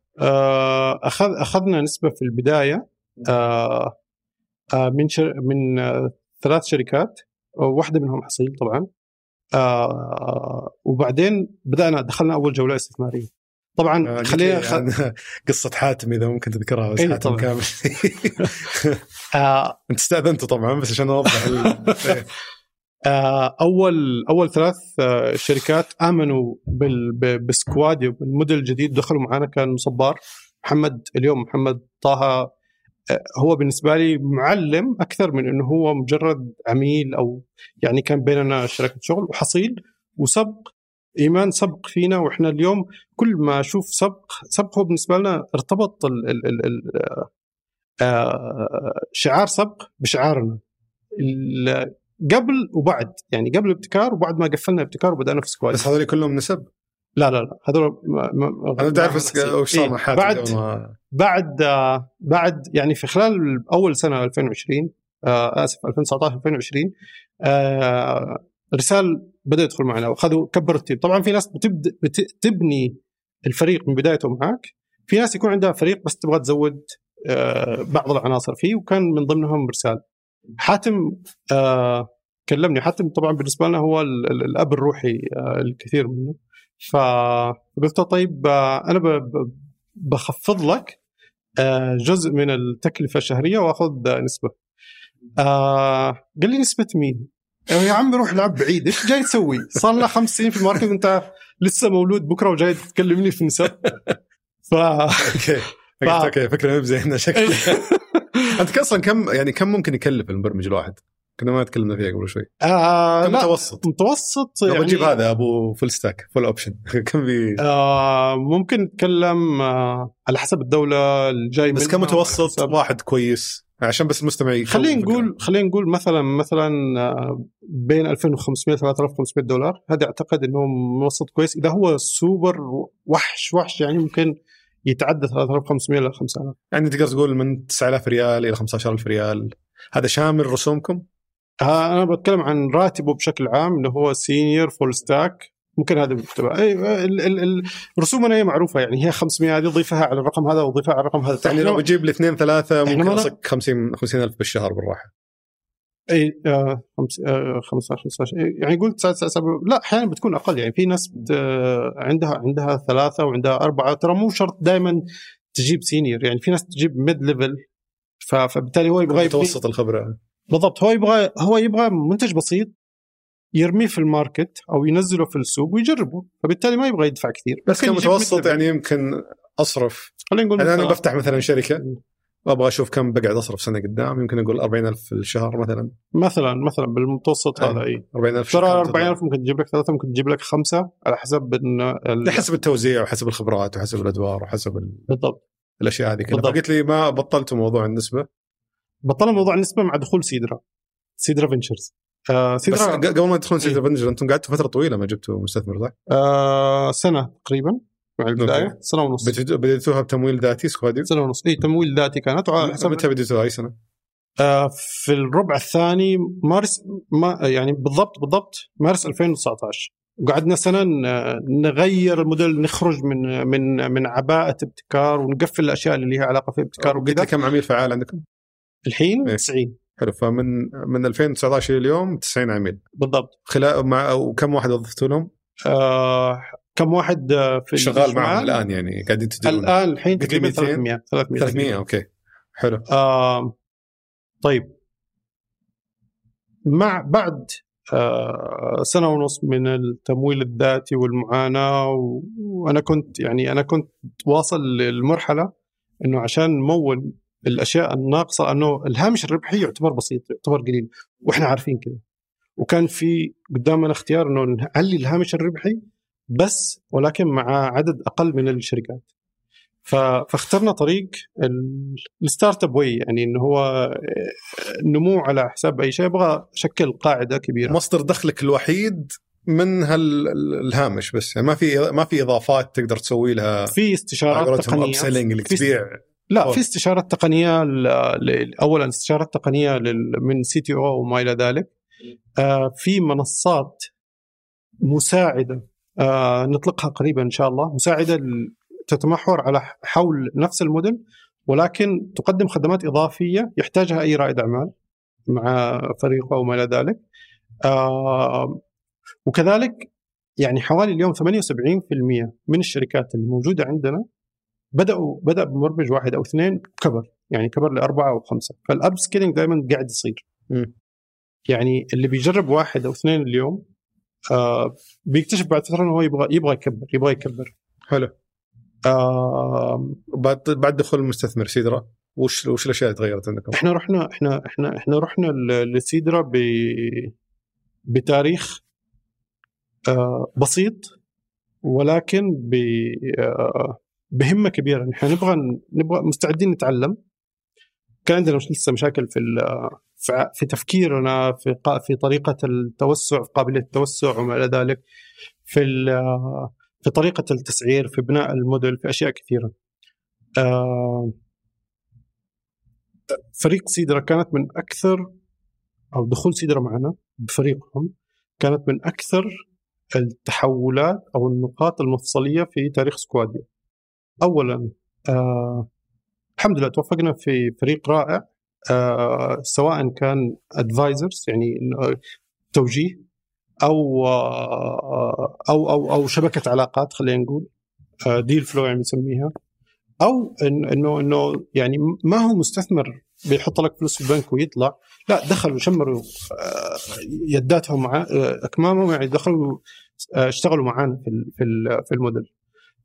B: أخذ أخذنا نسبة في البداية آه آه من شر... من آه ثلاث شركات واحدة منهم حصيل طبعا. آه وبعدين بدأنا دخلنا أول جولة استثمارية. طبعا
A: آه خلينا خ... يعني [laughs] قصة حاتم إذا ممكن تذكرها بس
B: إيه
A: حاتم
B: طبعاً.
A: كامل. [laughs]
B: آه.
A: أنت استأذنته طبعا بس عشان أوضح ال... [laughs]
B: آه أول أول ثلاث آه شركات آمنوا بال... بسكوادي بالموديل الجديد دخلوا معنا كان صبار محمد اليوم محمد طه. آه، هو بالنسبة لي معلم أكثر من إنه هو مجرد عميل أو يعني كان بيننا شركة شغل وحصيل وسبق. إيمان سبق فينا وإحنا اليوم كل ما أشوف سبق سبق هو بالنسبة لنا ارتبط ال ال ال ال آه، شعار سبق بشعارنا. قبل وبعد يعني قبل الابتكار وبعد ما قفلنا ابتكار وبدأنا في سكواد
A: بس هذول كلهم نسب؟
B: لا لا لا هذول أنا ما-
A: وش صار
B: إيه،
A: مع حاتم
B: بعد
A: ما
B: بعد آه، بعد يعني في خلال أول سنة 2020 آه، آسف 2019 2020 آه، رسال بدا يدخل معنا وأخذوا كبروا التيم. طبعا في ناس بتبدا بت- تبني الفريق من بدايته معك. في ناس يكون عندها فريق بس تبغى تزود آه، بعض العناصر فيه وكان من ضمنهم رسال حاتم آه، كلمني. حاتم طبعا بالنسبة لنا هو ال- ال- الأب الروحي آه، الكثير منه. فقلت له طيب آه، أنا بخفض لك آه، جزء من التكلفة الشهرية وأخذ نسبة. آه قال لي نسبة مين؟ يا عم روح لعب بعيد إيش جاي تسوي؟ صار لنا خمس سنين في ال market وأنت لسه مولود بكرة وجاي تكلمني في نسب ف
A: أوكي.
B: ف-
A: أوكي فكرة مو بزينه شكلها [laughs] أنت أصلا كم يعني كم ممكن يكلف المبرمج الواحد؟ كنا ما تكلمنا فيها قبل شوي.
B: آه
A: متوسط؟
B: متوسط
A: لو
B: يعني
A: بتجيب هذا أبو full stack full option كم بي؟
B: آه ممكن نتكلم آه على حسب الدولة الجاي
A: بس كمتوسط واحد كويس. عشان بس المستمع
B: خلينا. نقول خلينا نقول مثلا مثلا آه، بين 2500 3500 دولار. هذا أعتقد إنه متوسط كويس. إذا هو سوبر وحش وحش يعني ممكن يتعدى 3500 ل 5000
A: يعني تقدر تقول من 9000 ريال إلى 15000 ريال. هذا شامل رسومكم؟
B: آه، أنا بتكلم عن راتبه بشكل عام إنه هو senior full stack ممكن هذا مكتوب أي ال- ال- ال- رسومنا هي معروفة يعني هي 500 هذه ضيفها على الرقم هذا وضيفها على الرقم هذا.
A: يعني لو بتجيب لي اثنين
B: ثلاثة
A: ممكن اصك 50 50000 بالشهر بالراحة.
B: أي آه خمس آه 15 15 إيه، يعني قلت تسعة تسعة سبعة لا أحيانا بتكون أقل يعني. في ناس بت آه، عندها عندها ثلاثة وعندها أربعة ترى مو شرط دائما تجيب senior يعني. في ناس تجيب mid level فبالتالي هو يبغى
A: متوسط الخبرة.
B: بالضبط هو يبغى هو يبغى منتج بسيط يرميه في ال market أو ينزله في السوق ويجربه فبالتالي ما يبغى يدفع كثير
A: بس كمتوسط. يعني يمكن أصرف
B: خلينا نقول
A: يعني
B: أنا
A: بفتح مثلا شركة أبغى أشوف كم بقعد أصرف سنة قدام يمكن أقول 40000 في الشهر مثلا
B: مثلا مثلا بالمتوسط
A: أي.
B: هذا اي
A: 40000
B: ترى
A: شهر.
B: 40000 ممكن تجيب لك ثلاثة ممكن تجيب لك خمسة على حسب إن ال-
A: حسب التوزيع وحسب الخبرات وحسب الأدوار وحسب ال-
B: بالضبط
A: الأشياء هذه كلها. فقلت لي ما بطلتوا موضوع النسبة
B: بطلنا موضوع النسبة مع دخول سيدرا Cedra Ventures آه
A: بس
B: سيدرا
A: ق- قبل ما تدخلون
B: إيه.
A: Cedra Ventures أنتم قعدتوا فترة طويلة ما جبتوا مستثمر صح؟
B: آه سنة تقريبا مع
A: البداية.
B: سنة ونص
A: بديتوها بتمويل ذاتي سكواديو؟
B: سنة ونص اي تمويل ذاتي كانت حسب
A: متى بديتوها أي سنة؟
B: آه في الربع الثاني مارس ما يعني بالضبط بالضبط مارس 2019 قعدنا سنة نغير الموديل نخرج من من من عباءة ابتكار ونقفل الأشياء اللي لها علاقة في ابتكار وكذا
A: كم عميل فعال عندكم؟
B: الحين
A: إيه.
B: 90
A: حلو فمن من 2019 اليوم 90 عميل.
B: بالضبط.
A: خلال مع وكم واحد وظفتوا لهم؟
B: آه كم واحد آه، في
A: شغال؟ معهم الآن يعني قاعدين تديرون
B: الآن الحين تقريبا
A: 200
B: 300 300
A: 300 أوكي. حلو.
B: آه طيب. مع بعد آه سنة ونص من التمويل الذاتي والمعاناة وأنا كنت يعني أنا كنت واصل للمرحلة إنه عشان نمول الأشياء الناقصة أنه الهامش الربحي يعتبر بسيط يعتبر قليل وإحنا عارفين كذا وكان في قدامنا اختيار إنه نعلي الهامش الربحي بس ولكن مع عدد أقل من الشركات. فاخترنا طريق ال- ال startup way يعني إنه هو آه، نمو على حساب أي شيء أبغى اشكل قاعدة كبيرة.
A: مصدر دخلك الوحيد من هالهامش بس يعني ما في ما في إضافات تقدر تسوي لها
B: في استشارات
A: تقنية
B: في-
A: تبيع.
B: لا
A: أوه.
B: في استشارات تقنية اولا استشارات تقنية من CTO وما إلى ذلك. آه، في منصات مساعدة. آه، نطلقها قريبا إن شاء الله. مساعدة تتمحور على حول نفس الموديل ولكن تقدم خدمات إضافية يحتاجها أي رائد أعمال مع فريقه وما إلى ذلك. آه، وكذلك يعني حوالي اليوم 78% من الشركات الموجودة عندنا بدأوا بدأ بمبرمج واحد أو اثنين كبر يعني كبر لأربعة أو خمسة فال upscaling دائما قاعد يصير
A: مم.
B: يعني اللي بيجرب واحد أو اثنين اليوم آه بيكتشف بعد فترة إنه هو يبغى يبغى يكبر يبغى يكبر
A: حلو
B: آه
A: بعد بعد دخول المستثمر سيدرا وش وش الأشياء اللي تغيرت عندكم؟
B: إحنا رحنا إحنا إحنا إحنا رحنا لسيدرا ب بتاريخ آه بسيط ولكن ب آه بهمة كبيرة. إحنا نبغى نبغى مستعدين نتعلم. كان عندنا لسه مشاكل في في تفكيرنا في في طريقة التوسع في قابلية التوسع وما إلى ذلك في في طريقة التسعير في بناء الموديل في أشياء كثيرة. آه، فريق سيدرا كانت من أكثر أو دخول سيدرا معنا بفريقهم كانت من أكثر التحولات أو النقاط المفصلية في تاريخ سكواديو. اولا آه الحمد لله توفقنا في فريق رائع آه سواء كان advisors يعني إنه توجيه أو آه أو أو أو شبكة علاقات خلينا نقول آه deal flow يعني نسميها أو إنه إنه يعني ما هو مستثمر بيحط لك فلوس في البنك ويطلع لا دخلوا شمروا آه، يداتهم مع آه، أكمامهم يعني دخلوا آه، اشتغلوا معانا في في الموديل.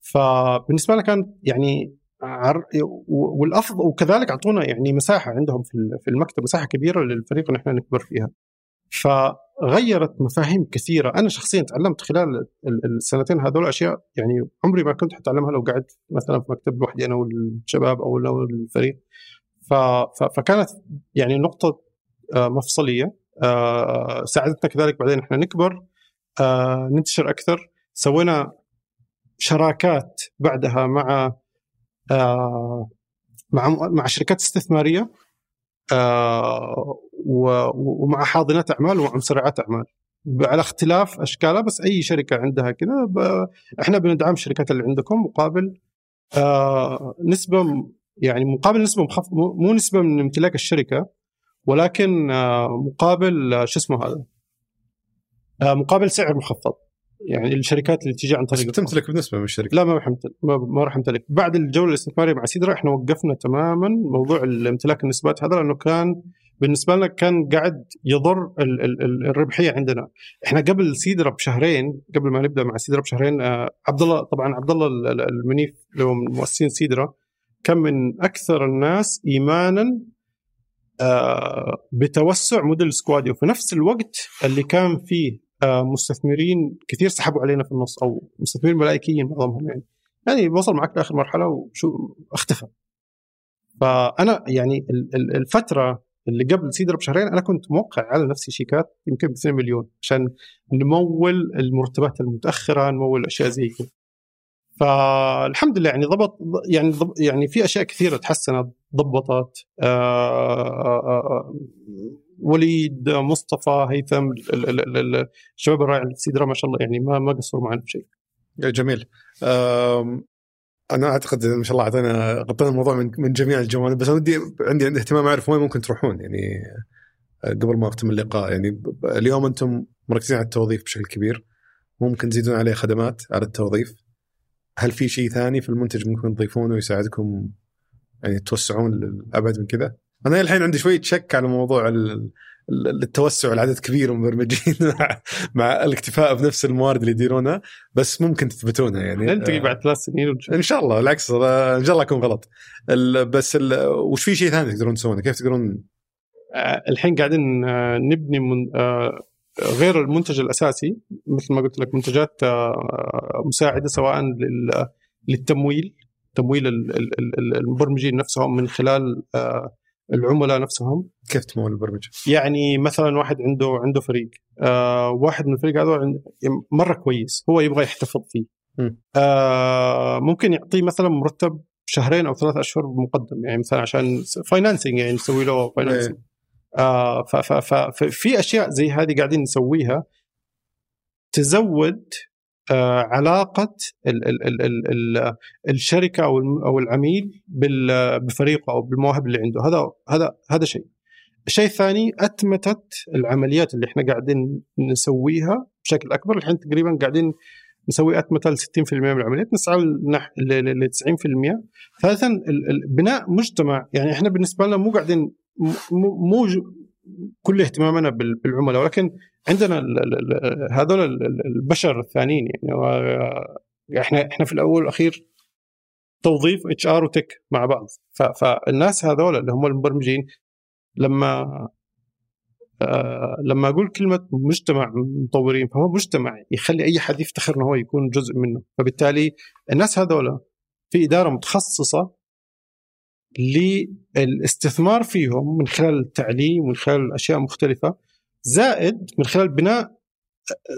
B: فبالنسبة لنا كان يعني عر... والافضل وكذلك أعطونا يعني مساحة عندهم في ال- في المكتب مساحة كبيرة للفريق ان إحنا نكبر فيها. فغيرت مفاهيم كثيرة. أنا شخصيا تعلمت خلال ال- السنتين هذول أشياء يعني عمري ما كنت حتعلمها لو قعدت مثلا في مكتب لوحدي أنا والشباب أو الفريق. ف... ف... فكانت يعني نقطة آه، مفصلية آه، ساعدتنا كذلك بعدين إحنا نكبر آه، ننتشر أكثر. سوينا شراكات بعدها مع آه، مع مع شركات استثمارية آه، ومع حاضنات أعمال ومع مسرعات أعمال. على اختلاف اشكالها بس أي شركة عندها كذا إحنا بندعم الشركات اللي عندكم مقابل آه، نسبة يعني مقابل نسبة مخف... مو نسبة من امتلاك الشركة ولكن مقابل شو اسمه هذا؟ مقابل سعر مخفض. يعني الشركات اللي تيجي عن
A: بس
B: طريق
A: بتمتلك بالنسبة من الشركة
B: لا ما راح ما, ما راح امتلك بعد الجولة الاستثمارية مع سيدرا إحنا وقفنا تماما. موضوع الامتلاك النسبات هذا لأنه كان بالنسبة لنا كان قاعد يضر ال ال ال الربحية عندنا. إحنا قبل سيدرا بشهرين قبل ما نبدأ مع سيدرا بشهرين آه عبد الله طبعا عبد الله ال- ال- المنيف اللي هو من مؤسسين سيدرا كان من أكثر الناس ايمانا آه، بتوسع موديل سكواديو. في نفس الوقت اللي كان فيه مستثمرين كثير سحبوا علينا في النص أو مستثمرين ملائكيين معظمهم يعني. يعني وصل معك لآخر مرحلة وشو أختفى. فأنا يعني الفترة اللي قبل سيدر بشهرين أنا كنت موقع على نفسي شيكات يمكن ب 2 مليون عشان نمول المرتبات المتأخرة نمول أشياء زي كذا فالحمد لله يعني ضبط يعني يعني في أشياء كثيرة تحسنت ضبطت آه، آآ آه، وليد مصطفى هيثم الشباب الرائع في سيدرا ما شاء الله يعني ما ما قصروا معنا بشيء.
A: جميل. أنا أعتقد ما شاء الله اعطينا غطينا الموضوع من من جميع الجوانب بس ودي عندي عندي اهتمام أعرف وين ممكن تروحون يعني قبل ما أختم اللقاء يعني اليوم أنتم مركزين على التوظيف بشكل كبير ممكن تزيدون عليه خدمات على التوظيف هل في شيء ثاني في المنتج ممكن تضيفونه يساعدكم يعني توسعون لابعد من كذا؟ أنا الحين عندي شوية شك على موضوع التوسع العدد كبير من المبرمجين [laughs] مع, مع الاكتفاء بنفس الموارد اللي يديرونها بس ممكن تثبتونها يعني.
B: نلتقي بعد ثلاث سنين
A: إن شاء الله بالعكس إن شاء الله اكون غلط. بس وش في شيء ثاني تقدرون تسوونه؟ كيف تقدرون؟
B: آه، الحين قاعدين آه، نبني من آه، غير المنتج الأساسي مثل ما قلت لك منتجات مساعدة سواء للتمويل تمويل المبرمجين نفسهم من خلال العملاء نفسهم.
A: كيف تمول البرمجة؟
B: يعني مثلا واحد عنده عنده فريق. آه واحد من الفريق هذول مرة كويس. هو يبغى يحتفظ فيه. آه ممكن يعطيه مثلا مرتب شهرين أو ثلاث أشهر مقدم. يعني مثلا عشان financing يعني نسوي له financing. آه ففي أشياء زي هذه قاعدين نسويها تزود علاقة ال ال ال ال ال الشركة أو أو العميل بفريقه أو بالمواهب اللي عنده. هذا هذا هذا شيء. الشيء الثاني أتمتت العمليات اللي إحنا قاعدين نسويها بشكل أكبر. الحين تقريبا قاعدين نسوي اتمته ل 60% من العمليات. نسعى ل 90% ثالثا بناء مجتمع. يعني إحنا بالنسبة لنا مو قاعدين مو كل اهتمامنا بالعملاء. ولكن عندنا هذول البشر الثانيين يعني. إحنا إحنا في الأول والأخير توظيف HR و tech مع بعض. فالناس هذول اللي هم المبرمجين لما آه لما أقول كلمة مجتمع مطورين فهو مجتمع يخلي أي حد يفتخر إنه هو يكون جزء منه. فبالتالي الناس هذول في إدارة متخصصة للاستثمار فيهم من خلال التعليم ومن خلال أشياء مختلفة. زائد من خلال بناء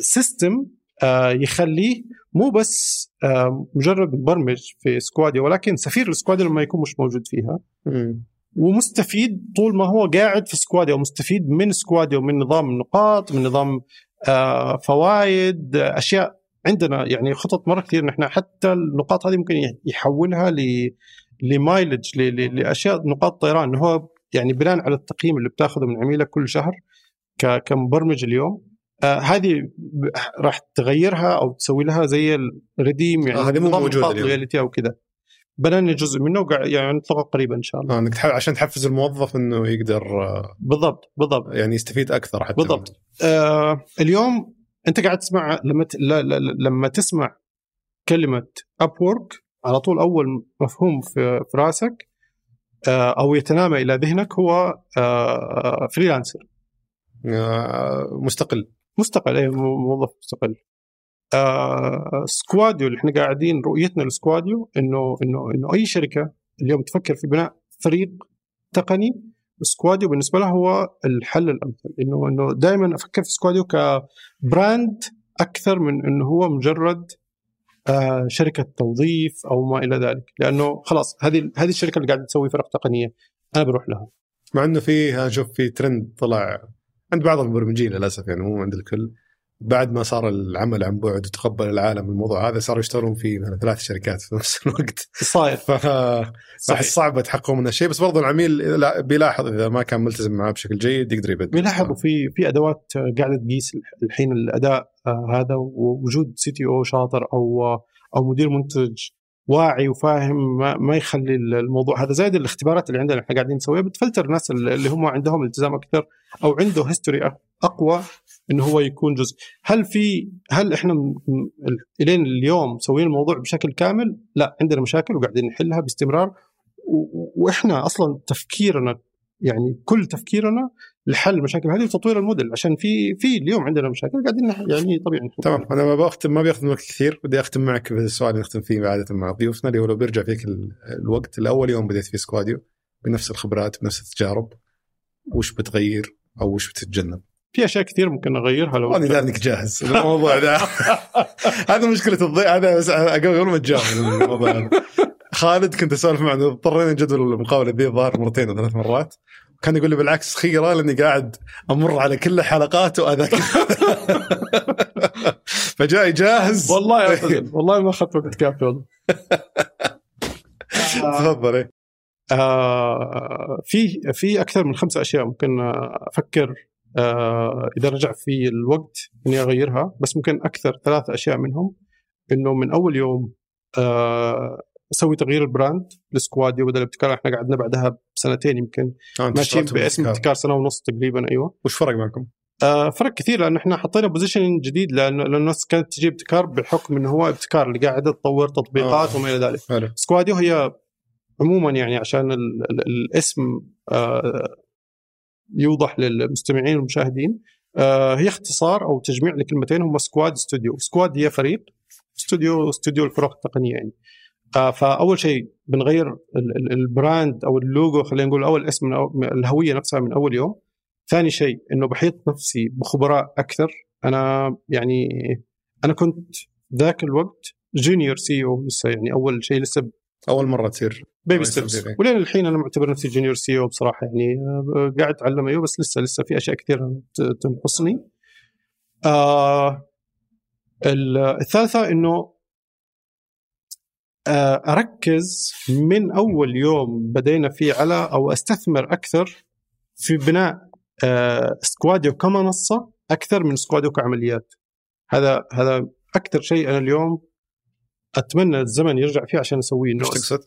B: system آه، يخليه مو بس آه، مجرد مبرمج في سكواديو ولكن سفير لسكواديو لما يكون مش موجود فيها. ومستفيد طول ما هو قاعد في سكواديو مستفيد من سكواديو من نظام النقاط من نظام آه، فوائد أشياء عندنا. يعني خطط مرة كثير نحن حتى النقاط هذه ممكن يحولها ل لمايلج لأشياء نقاط طيران. هو يعني بناء على التقييم اللي بتاخذه من عميلك كل شهر كمبرمج اليوم. آه هذه راح تغيرها أو تسوي لها زي الريديم يعني
A: آه هذه مو موجودة اليوم.
B: أو كذا. بناني جزء منه يعني نطلقه قريبا إن شاء الله.
A: آه إنك تحاول عشان تحفز الموظف إنه يقدر آه
B: بالضبط بالضبط.
A: يعني يستفيد أكثر حتى.
B: بالضبط. آه اليوم أنت قاعد تسمع لما ت... لما تسمع كلمة app على طول أول مفهوم في, في راسك آه أو يتنامى إلى ذهنك هو آه freelancer
A: آه، مستقل.
B: مستقل اي موظف مستقل. آه سكواديو اللي إحنا قاعدين رؤيتنا لسكواديو إنه إنه إنه أي شركة اليوم تفكر في بناء فريق تقني سكواديو بالنسبة لها هو الحل الأمثل. إنه إنه دائما أفكر في سكواديو ك brand أكثر من إنه هو مجرد آه شركة توظيف أو ما إلى ذلك. لأنه خلاص هذه هذه الشركة اللي قاعدة تسوي فرق تقنية أنا بروح لها.
A: مع إنه في أشوف في ترند طلع عند بعض المبرمجين للأسف يعني مو عند الكل. بعد ما صار العمل عن بعد وتقبل العالم الموضوع هذا صاروا يشتغلون في مثلا ثلاث شركات في نفس الوقت.
B: صاير
A: صح صعب تحققوا منه شيء. بس برضو العميل بيلاحظ إذا ما كان ملتزم معاه بشكل جيد يقدر يبدل.
B: بيلاحظ وفي في أدوات قاعدة تقيس الحين الأداء آه، هذا ووجود CTO شاطر أو أو مدير منتج واعي وفاهم ما, ما يخلي الموضوع. هذا زائد الاختبارات اللي عندنا إحنا قاعدين نسويها. بتفلتر الناس اللي هم عندهم التزام أكثر. أو عنده history أقوى انه هو يكون جزء. هل في هل إحنا الين اليوم مسويين الموضوع بشكل كامل؟ لا عندنا مشاكل وقاعدين نحلها باستمرار. وإحنا أصلا تفكيرنا يعني كل تفكيرنا لحل المشاكل. هذه وتطوير الموديل عشان في في اليوم عندنا مشاكل قاعدين يعني طبيعي.
A: تمام. أنا ما بختم ما بياخذ وقت كثير. بدي أختم معك بالسؤال اللي نختم فيه عاده مع ضيوفنا اللي هو لو بيرجع فيك ال- الوقت الأول يوم بديت فيه Squadio بنفس الخبرات بنفس التجارب وش بتغير؟ أو وش بتتجنب؟
B: في أشياء كثير ممكن نغيرها لو
A: أنا داري أنك جاهز. الموضوع [laughs] ده. هذا مشكلة الضيف هذا بس قبل ما تجاوب الموضوع هذا خالد كنت أسولف معه اضطرينا نجدول المقابله ذي الظاهر مرتين أو ثلاث مرات. كان يقول لي بالعكس خيره لأني قاعد أمر على كل الحلقات وأذاكر. [laughs] فجاي جاهز.
B: والله. والله ما اخذت وقت كافي والله.
A: تفضل إيه.
B: في في أكثر من خمسة أشياء ممكن آه، أفكر آه إذا رجع في الوقت إني أغيرها بس ممكن أكثر ثلاث أشياء منهم إنه من أول يوم آه أسوي تغيير ال brand ل Squadio بدل الابتكار إحنا قعدنا بعدها بسنتين يمكن
A: آه،
B: ماشيين باسم. ابتكار سنة ونص تقريبا أيوه
A: وش فرق معكم؟
B: آه فرق كثير لأن إحنا حطينا position جديد لأن لأن الناس كانت تجيب ابتكار بحكم إنه هو ابتكار اللي قاعدة تطور تطبيقات
A: آه.
B: وما إلى ذلك Squadio هي عموما يعني عشان ال ال الاسم آه يوضح للمستمعين والمشاهدين آه هي اختصار أو تجميع لكلمتين هم squad studio squad هي فريق استوديو الفرق التقنية يعني. آه فأول شيء بنغير ال- ال- ال brand أو اللوجو خلينا نقول أول اسم الهوية نفسها من أول يوم. ثاني شيء إنه بحيط نفسي بخبراء أكثر. أنا يعني أنا كنت ذاك الوقت junior CEO لسه يعني أول شيء لسه
A: أول مرة تصير
B: baby
A: steps.
B: ولين الحين أنا معتبر نفسي junior CEO بصراحة يعني آه، قاعد أتعلم أيوه بس لسه لسه في أشياء كثيرة تنقصني. آه ال- الثالثة إنه آه أركز من أول يوم بدينا فيه على أو أستثمر أكثر في بناء آه Squadio كمنصة أكثر من Squadio كعمليات. هذا هذا أكثر شيء أنا اليوم أتمنى الزمن يرجع فيه عشان اسويه
A: وش تقصد؟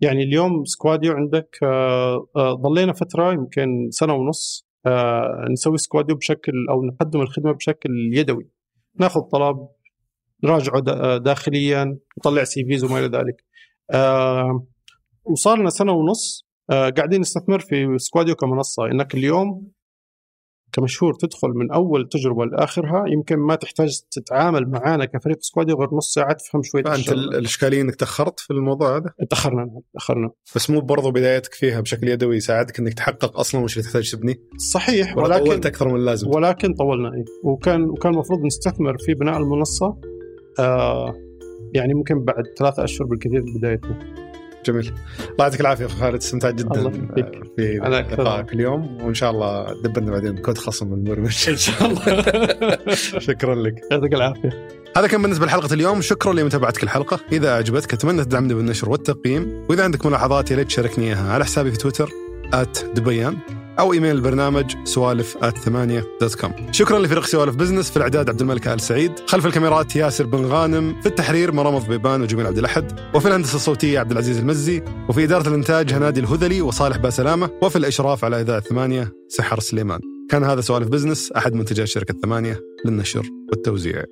B: يعني اليوم Squadio عندك آه، آه، ضلينا فترة يمكن سنة ونص آه، نسوي Squadio بشكل أو نقدم الخدمة بشكل يدوي. ناخذ طلب نراجعه دا- داخليا نطلع CVs وما إلى ذلك. وصار لنا سنة ونص قاعدين نستثمر في Squadio كمنصة. إنك اليوم كمشهور تدخل من أول تجربة لآخرها يمكن ما تحتاج تتعامل معانا كفريق Squadio غير نص ساعة تفهم شوية
A: فأنت الإشكالية إنك تأخرت في الموضوع هذا؟
B: تاخرنا تاخرنا
A: بس مو برضو بدايتك فيها بشكل يدوي يساعدك إنك تحقق أصلا وش اللي تحتاج تبنيه
B: صحيح ولكن
A: طولت أكثر من اللازم؟
B: ولكن طولنا إيه. وكان وكان المفروض نستثمر في بناء المنصة آه يعني ممكن بعد ثلاثة أشهر بالكثير بدايتنا
A: جميل. الله يعطيك العافية أخو خالد استمتعت جدا. في. لقائك اليوم وإن شاء الله دبرنا بعدين كود خصم المرمش
B: إن شاء الله. [laughs]
A: شكرا لك.
B: يعطيك العافية.
A: هذا كان بالنسبة لحلقة اليوم. شكرا لمتابعتك الحلقة. إذا أعجبتك أتمنى تدعمني بالنشر والتقييم. وإذا عندك ملاحظات يا ريت تشاركني إياها على حسابي في تويتر @دبيان. أو إيميل البرنامج سوالف ثمانية dot com شكرا لفريق سوالف business في الإعداد عبد الملك آل سعيد خلف الكاميرات ياسر بن غانم في التحرير مرام بيبان وجميل عبد الأحد وفي الهندسة الصوتية عبد العزيز المزي وفي إدارة الإنتاج هنادي الهذلي وصالح باسلامه وفي الإشراف على إذاعة ثمانية سحر سليمان. كان هذا سوالف business أحد منتجات شركه ثمانية للنشر والتوزيع.